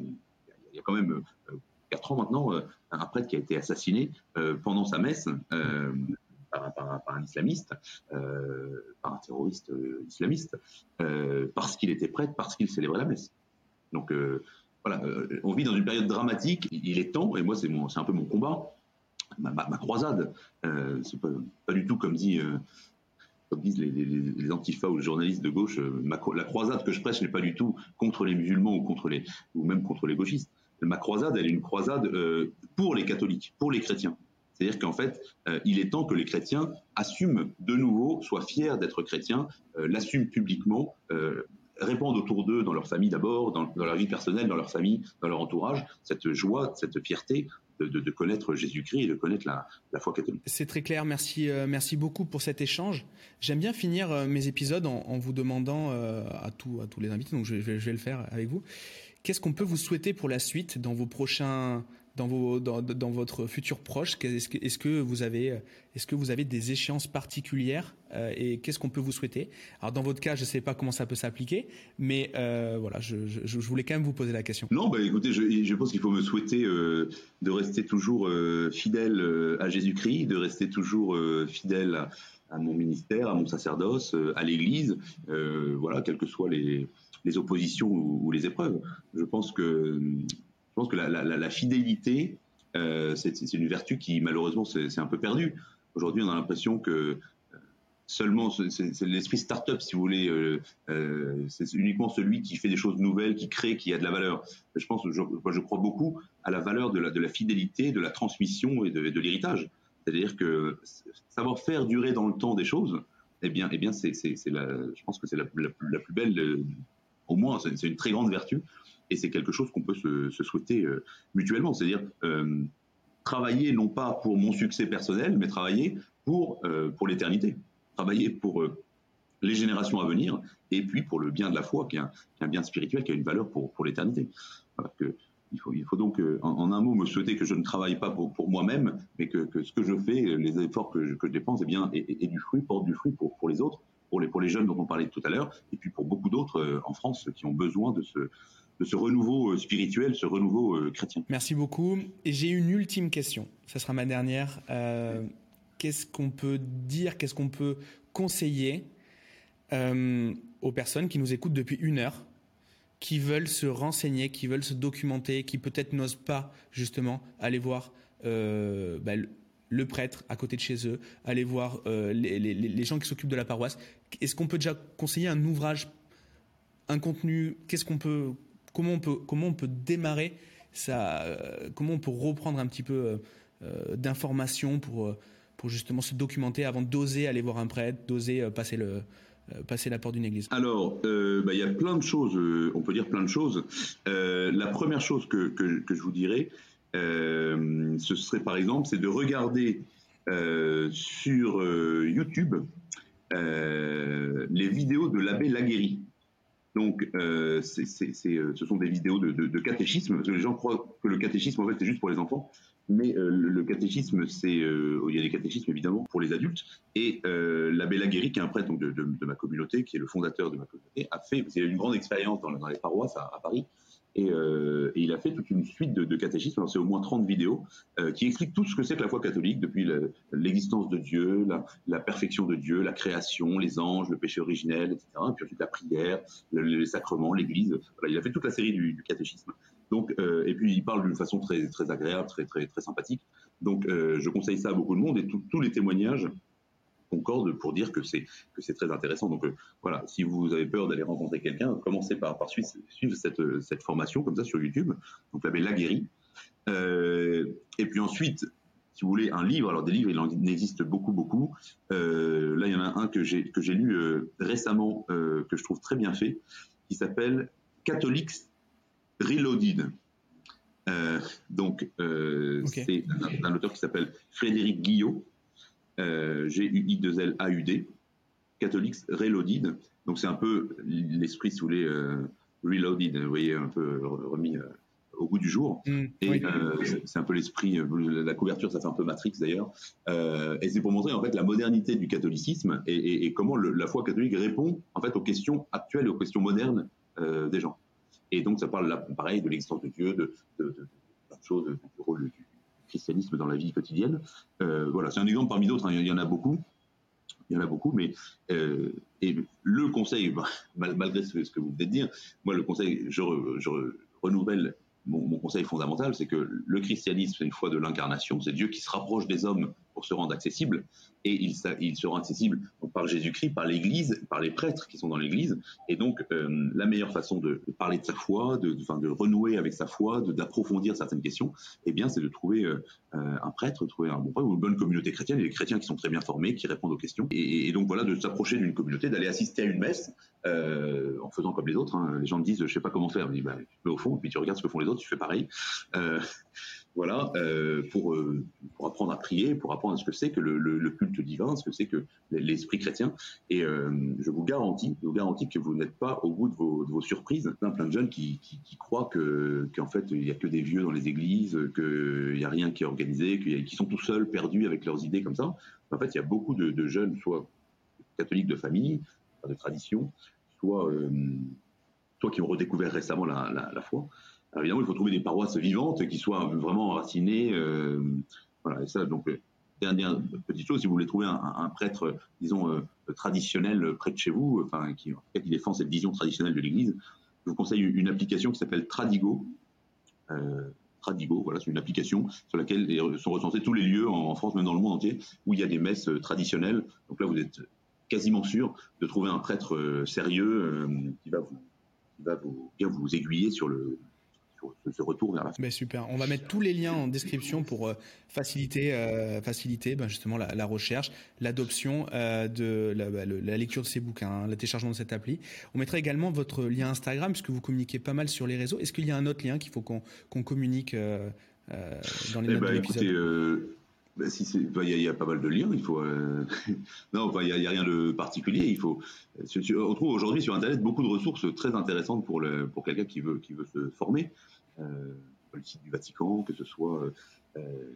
il y a quand même euh, quatre ans maintenant euh, un prêtre qui a été assassiné euh, pendant sa messe par, un islamiste, par un terroriste islamiste, parce qu'il était prêtre, parce qu'il célébrait la messe. Donc voilà, on vit dans une période dramatique. Il est temps, et moi c'est un peu mon combat, ma, croisade. c'est pas, pas, du tout comme dit comme disent les, les, les antifas ou les journalistes de gauche, euh, la croisade que je prêche n'est pas du tout contre les musulmans ou contre les ou même contre les gauchistes. ma croisade, elle est une croisade pour les catholiques, pour les chrétiens. C'est-à-dire qu'en fait, il est temps que les chrétiens assument de nouveau, soient fiers d'être chrétiens, l'assument publiquement, répandent autour d'eux, dans leur famille d'abord, dans, leur vie personnelle, dans leur famille, dans leur entourage, cette joie, cette fierté de, connaître Jésus-Christ et de connaître la, foi catholique. C'est très clair. Merci, euh, merci beaucoup pour cet échange. J'aime bien finir euh, mes épisodes en, vous demandant euh, à, tous, à tous les invités, donc je, je, vais le faire avec vous. Qu'est-ce qu'on peut vous souhaiter pour la suite dans vos prochains dans, votre futur proche Est-ce que, vous avez, des échéances particulières euh, et qu'est-ce qu'on peut vous souhaiter? Alors dans votre cas, je ne sais pas comment ça peut s'appliquer, mais euh, voilà, je, voulais quand même vous poser la question. Non, bah écoutez, je, pense qu'il faut me souhaiter euh, de rester toujours fidèle à Jésus-Christ, de rester toujours fidèle à, mon ministère, à mon sacerdoce, à l'Église, voilà, quelles que soient les, oppositions ou, ou les épreuves. Je pense que pense que la, fidélité, euh, c'est une vertu qui malheureusement c'est un peu perdue. Aujourd'hui, on a l'impression que euh, seulement c'est l'esprit start-up, si vous voulez, euh, c'est uniquement celui qui fait des choses nouvelles, qui crée, qui a de la valeur. Je pense, je, je crois beaucoup à la valeur de la, fidélité, de la transmission et de, l'héritage. C'est-à-dire que savoir faire durer dans le temps des choses, eh bien, eh bien, c'est, je pense que c'est la, plus belle, au moins, c'est une très grande vertu et c'est quelque chose qu'on peut se, souhaiter euh, mutuellement, c'est-à-dire euh, travailler non pas pour mon succès personnel, mais travailler pour, euh, pour l'éternité, travailler pour les générations à venir, et puis pour le bien de la foi, qui est un, bien spirituel, qui a une valeur pour, pour l'éternité. il, faut, donc, en, un mot, me souhaiter que je ne travaille pas pour, pour moi-même, mais que, ce que je fais, les efforts que je, que je dépense, eh bien, et du fruit, porte du fruit pour, pour les autres, pour les, pour les jeunes dont on parlait tout à l'heure, et puis pour beaucoup d'autres en France qui ont besoin de ce, de ce renouveau euh, spirituel, ce renouveau euh, chrétien. Merci beaucoup. Et j'ai une ultime question. Ce sera ma dernière. Euh, qu'est-ce qu'on peut dire, qu'est-ce qu'on peut conseiller aux personnes qui nous écoutent depuis une heure, qui veulent se renseigner, qui veulent se documenter, qui peut-être n'osent pas justement aller voir bah, le prêtre à côté de chez eux, aller voir les, les, gens qui s'occupent de la paroisse. Est-ce qu'on peut déjà conseiller un ouvrage, un contenu? Qu'est-ce qu'on peut comment on peut, comment on peut démarrer ça, euh, comment on peut reprendre un petit peu euh, euh, d'informations pour, pour justement se documenter avant d'oser aller voir un prêtre, d'oser passer le, passer la porte d'une église? Alors, bah, il y a plein de choses, on peut dire plein de choses. la première chose que, que, je vous dirais, ce serait par exemple, c'est de regarder sur YouTube les vidéos de l'abbé Laguéry. Donc, euh, euh, ce sont des vidéos de, catéchisme, parce que les gens croient que le catéchisme, en fait, c'est juste pour les enfants. Mais euh, le catéchisme, c'est, il y a des catéchismes évidemment pour les adultes. Et l'abbé Laguéry, qui est un prêtre donc, de, ma communauté, qui est le fondateur de ma communauté, a fait, parce qu'il a une grande expérience dans, les paroisses à Paris, euh, et, il a fait toute une suite de, de catéchismes, c'est au moins 30 vidéos, euh, qui expliquent tout ce que c'est que la foi catholique, depuis l'existence de Dieu, la, perfection de Dieu, la création, les anges, le péché originel, etc. Et puis ensuite la prière, les sacrements, l'Église. il a fait toute la série du, catéchisme. Donc, euh, et puis il parle d'une façon très, très agréable, très, très, très sympathique. Donc, je conseille ça à beaucoup de monde et tous les témoignages concorde pour dire que c'est que c'est très intéressant. Donc euh, voilà, si vous avez peur d'aller rencontrer quelqu'un, commencez par, par suivre, cette, cette formation comme ça sur YouTube. Donc l'abbé Laguéry. Euh, et puis ensuite, si vous voulez un livre, alors des livres, il en existe beaucoup, beaucoup. Euh, là, il y en a un que j'ai que j'ai lu récemment, que je trouve très bien fait, qui s'appelle Catholics Reloaded. donc, c'est un, un, auteur qui s'appelle Frédéric Guillot, G-U-I-2-L-A-U-D, Catholics Reloaded. Donc c'est un peu l'esprit sous les euh, Reloaded, vous voyez, un peu remis euh, au goût du jour. Mm, et c'est un peu l'esprit, la couverture, ça fait un peu Matrix d'ailleurs. et c'est pour montrer en fait la modernité du catholicisme et, comment la foi catholique répond en fait aux questions actuelles et aux questions modernes des gens. Et donc ça parle là, pareil, de l'existence de Dieu, de, de, de, de choses, du rôle du, christianisme dans la vie quotidienne. Euh, voilà, c'est un exemple parmi d'autres. Hein. il y en a beaucoup. Il y en a beaucoup, mais euh, et le conseil, malgré ce, que vous venez de dire, moi le conseil, je, renouvelle mon, conseil fondamental, c'est que le christianisme, c'est une foi de l'incarnation, c'est Dieu qui se rapproche des hommes pour se rendre accessible. Et il, se rend accessible par Jésus-Christ, par l'Église, par les prêtres qui sont dans l'Église. Et donc, euh, la meilleure façon de parler de sa foi, de, renouer avec sa foi, d'approfondir certaines questions, eh bien, c'est de trouver euh, un prêtre, trouver un bon prêtre ou une bonne communauté chrétienne. A des chrétiens qui sont très bien formés, qui répondent aux questions. Et, donc, voilà, de s'approcher d'une communauté, d'aller assister à une messe euh, en faisant comme les autres. Hein. Les gens me disent, je sais pas comment faire. Je dis, bah, tu au fond, puis tu regardes ce que font les autres, tu fais pareil. Euh, voilà, euh, pour, euh, pour apprendre à prier, pour apprendre ce que c'est que le, culte divin, ce que c'est que l'esprit chrétien. Et euh, je vous garantis, je vous garantis que vous n'êtes pas au bout de vos, de vos surprises. Plein, plein de jeunes qui, qui, croient que qu'en fait il y a que des vieux dans les églises, qu'il n'y a rien qui est organisé, qui sont tout seuls, perdus avec leurs idées comme ça. En fait, il y a beaucoup de, jeunes, soit catholiques de famille, de tradition, soit soit qui ont redécouvert récemment la foi évidemment, il faut trouver des paroisses vivantes qui soient vraiment enracinées. Euh, voilà, et ça, donc, euh, dernière petite chose, si vous voulez trouver un, prêtre, disons, euh, traditionnel près de chez vous, enfin, qui, défend cette vision traditionnelle de l'Église, je vous conseille une application qui s'appelle Tradigo. Tradigo, voilà, c'est une application sur laquelle sont recensés tous les lieux en, France, même dans le monde entier, où il y a des messes traditionnelles. Donc là, vous êtes quasiment sûr de trouver un prêtre sérieux qui va vous, qui va vous bien vous aiguiller sur le, ce, retour vers la ben super. On va mettre tous les liens en description pour euh, faciliter, euh, faciliter ben justement la, recherche, l'adoption euh, de bah, la, lecture de ces bouquins, hein, le téléchargement de cette appli. On mettra également votre lien Instagram puisque vous communiquez pas mal sur les réseaux. Est-ce qu'il y a un autre lien qu'il faut qu'on communique dans les eh notes ben, de ben, il y, a pas mal de liens. Il faut non, il n'y a, rien de particulier. Il faut. On trouve aujourd'hui sur Internet beaucoup de ressources très intéressantes pour le pour quelqu'un qui veut qui veut se former. Euh, le site du Vatican, que ce soit euh, euh,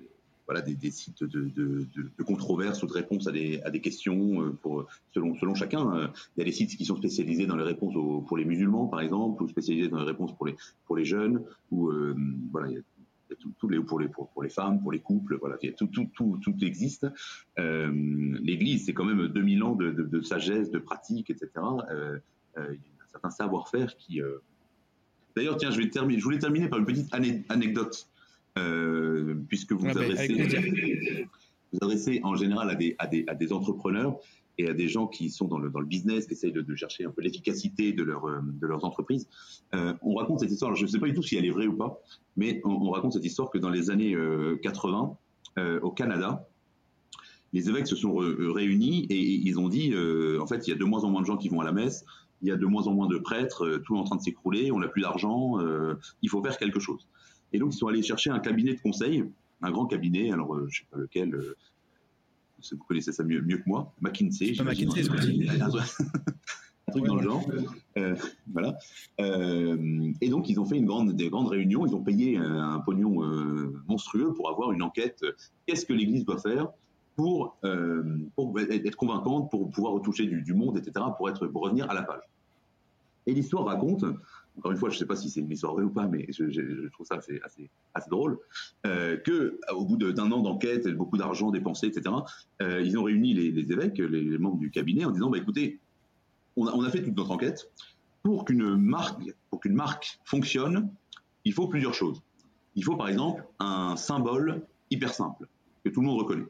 voilà, des, sites de, de, de, controverses ou de réponses à des, à des questions pour, selon, selon chacun. Il y a des sites qui sont spécialisés dans les réponses pour les musulmans, par exemple, ou spécialisés dans les réponses pour les, pour les jeunes, ou voilà, tout, les, pour, les, pour, les femmes, pour les couples, voilà, tout, tout, tout, tout existe. L'Église, c'est quand même 2000 ans de, de, sagesse, de pratique, etc. Euh, il y a un certain savoir-faire qui, D'ailleurs, tiens, je, vais terminer, je voulais terminer par une petite anecdote, euh, puisque vous, adressez, vous adressez en général à des, à, des, à des, entrepreneurs et à des gens qui sont dans le, dans le business, qui essayent de, chercher un peu l'efficacité de, leur, euh, de leurs entreprises. Euh, on raconte cette histoire, je ne sais pas du tout si elle est vraie ou pas, mais on, on raconte cette histoire que dans les années 80, euh, au Canada, les évêques se sont réunis et, et ils ont dit, en fait, il y a de moins en moins de gens qui vont à la messe, il y a de moins en moins de prêtres, tout est en train de s'écrouler, on n'a plus d'argent, il faut faire quelque chose. Et donc ils sont allés chercher un cabinet de conseil, un grand cabinet, alors je sais pas lequel, vous connaissez ça mieux, mieux que moi, McKinsey. Pas McKinsey, un truc dans le genre. voilà. et donc, ils ont fait une grande, des grandes réunions. Ils ont payé un, pognon monstrueux pour avoir une enquête. Qu'est-ce que l'Église doit faire pour, pour être convaincante, pour pouvoir retoucher du, du, monde, etc., pour, être, pour revenir à la page. Et l'histoire raconte, encore une fois, je ne sais pas si c'est une histoire vraie ou pas, mais je, trouve ça assez, assez, assez drôle, euh, que au bout d'un an d'enquête, beaucoup d'argent dépensé, etc., euh, ils ont réuni les, les évêques, les, membres du cabinet, en disant bah, écoutez, on a, on a fait toute notre enquête. Pour qu'une marque, pour qu'une marque fonctionne, il faut plusieurs choses. Il faut par exemple un symbole hyper simple que tout le monde reconnaît.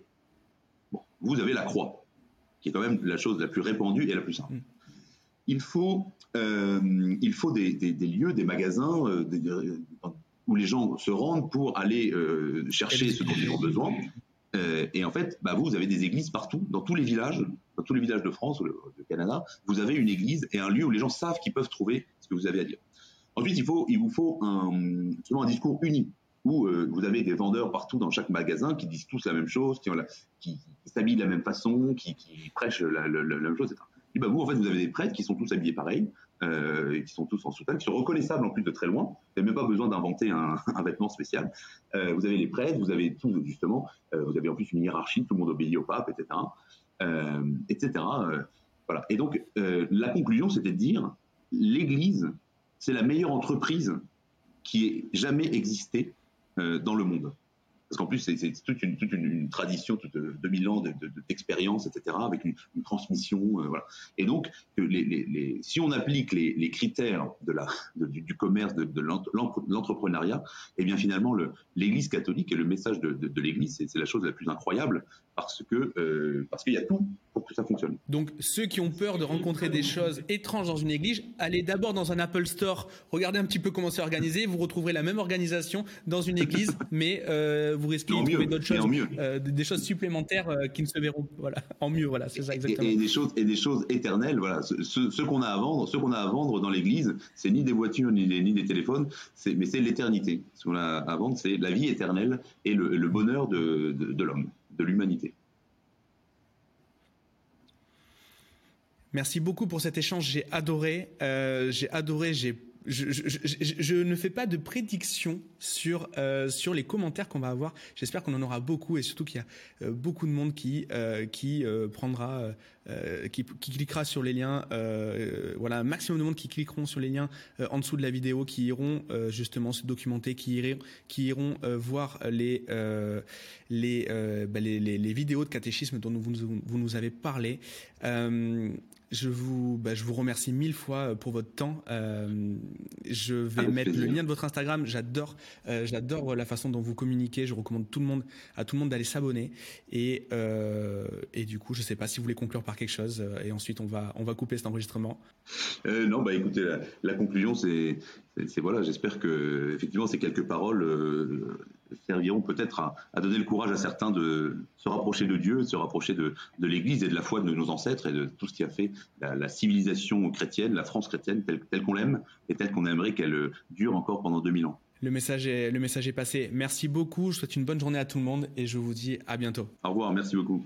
Bon, vous avez la croix, qui est quand même la chose la plus répandue et la plus simple. Mm. Il faut euh, il faut des, lieux, des magasins euh, où les gens se rendent pour aller euh, chercher ce dont ils ont besoin. Et en fait, bah vous, vous avez des églises partout, dans tous les villages, dans tous les villages de France ou de Canada, vous avez une église et un lieu où les gens savent qu'ils peuvent trouver ce que vous avez à dire. Ensuite, il, vous faut un, un discours uni où vous avez des vendeurs partout dans chaque magasin qui disent tous la même chose, qui, s'habillent de la même façon, qui, prêchent la, même chose, etc. Et bah vous, en fait, vous avez des prêtres qui sont tous habillés pareil, euh, qui sont tous en soutane, qui sont reconnaissables en plus de très loin. Vous n'avez même pas besoin d'inventer un, vêtement spécial. Euh, vous avez les prêtres, vous avez tout justement, euh, vous avez en plus une hiérarchie, tout le monde obéit au pape, etc., etc. Voilà. Et donc la conclusion, c'était de dire l'Église, c'est la meilleure entreprise qui ait jamais existé dans le monde. Parce qu'en plus c'est toute, une, toute une, tradition, toute 2000 ans d'expérience, etc., avec une, transmission, voilà. Et donc, les, les, si on applique les, critères de la, du, commerce, de, l'entrepreneuriat, eh bien finalement, l'Église catholique et le message de, l'Église, c'est la chose la plus incroyable parce que euh, parce qu'il y a tout pour que ça fonctionne. Donc ceux qui ont peur de rencontrer des choses étranges dans une église, allez d'abord dans un Apple Store, regardez un petit peu comment c'est organisé, vous retrouverez la même organisation dans une église, mais euh, vous risquez de trouver d'autres choses, euh, des choses supplémentaires qui ne se verront, voilà, en mieux, voilà, c'est ça exactement. Et, des choses et des choses éternelles, voilà, ce, qu'on a à vendre, ce qu'on a à vendre dans l'église, c'est ni des voitures ni des, ni des téléphones, mais c'est l'éternité. Ce qu'on a à vendre, c'est la vie éternelle et le, bonheur de, de l'homme de l'humanité. Merci beaucoup pour cet échange. J'ai adoré. Euh, j'ai adoré. J'ai je, ne fais pas de prédiction sur euh, sur les commentaires qu'on va avoir. J'espère qu'on en aura beaucoup et surtout qu'il y a euh, beaucoup de monde qui qui prendra qui, cliquera sur les liens. voilà, un maximum de monde qui cliqueront sur les liens en dessous de la vidéo, qui iront justement se documenter, qui iront qui iront voir bah, les, les, les vidéos de catéchisme dont vous nous avez parlé. Je vous, bah, je vous remercie mille fois euh, pour votre temps. Euh, je vais mettre le lien de votre Instagram. J'adore, euh, j'adore la façon dont vous communiquez. Je recommande tout le monde, à tout le monde d'aller s'abonner. Et, euh, et du coup, je sais pas si vous voulez conclure par quelque chose. Et ensuite, on va, on va couper cet enregistrement. Non, bah écoutez, la, la conclusion, c'est, c'est voilà. J'espère que effectivement, ces quelques paroles serviront peut-être à, donner le courage à certains de se rapprocher de Dieu, de se rapprocher de, l'Église et de la foi de nos ancêtres et de tout ce qui a fait la, civilisation chrétienne, la France chrétienne telle, qu'on l'aime et telle qu'on aimerait qu'elle dure encore pendant 2000 ans. Le message, est, le message est passé. Merci beaucoup. Je souhaite une bonne journée à tout le monde et je vous dis à bientôt. Au revoir. Merci beaucoup.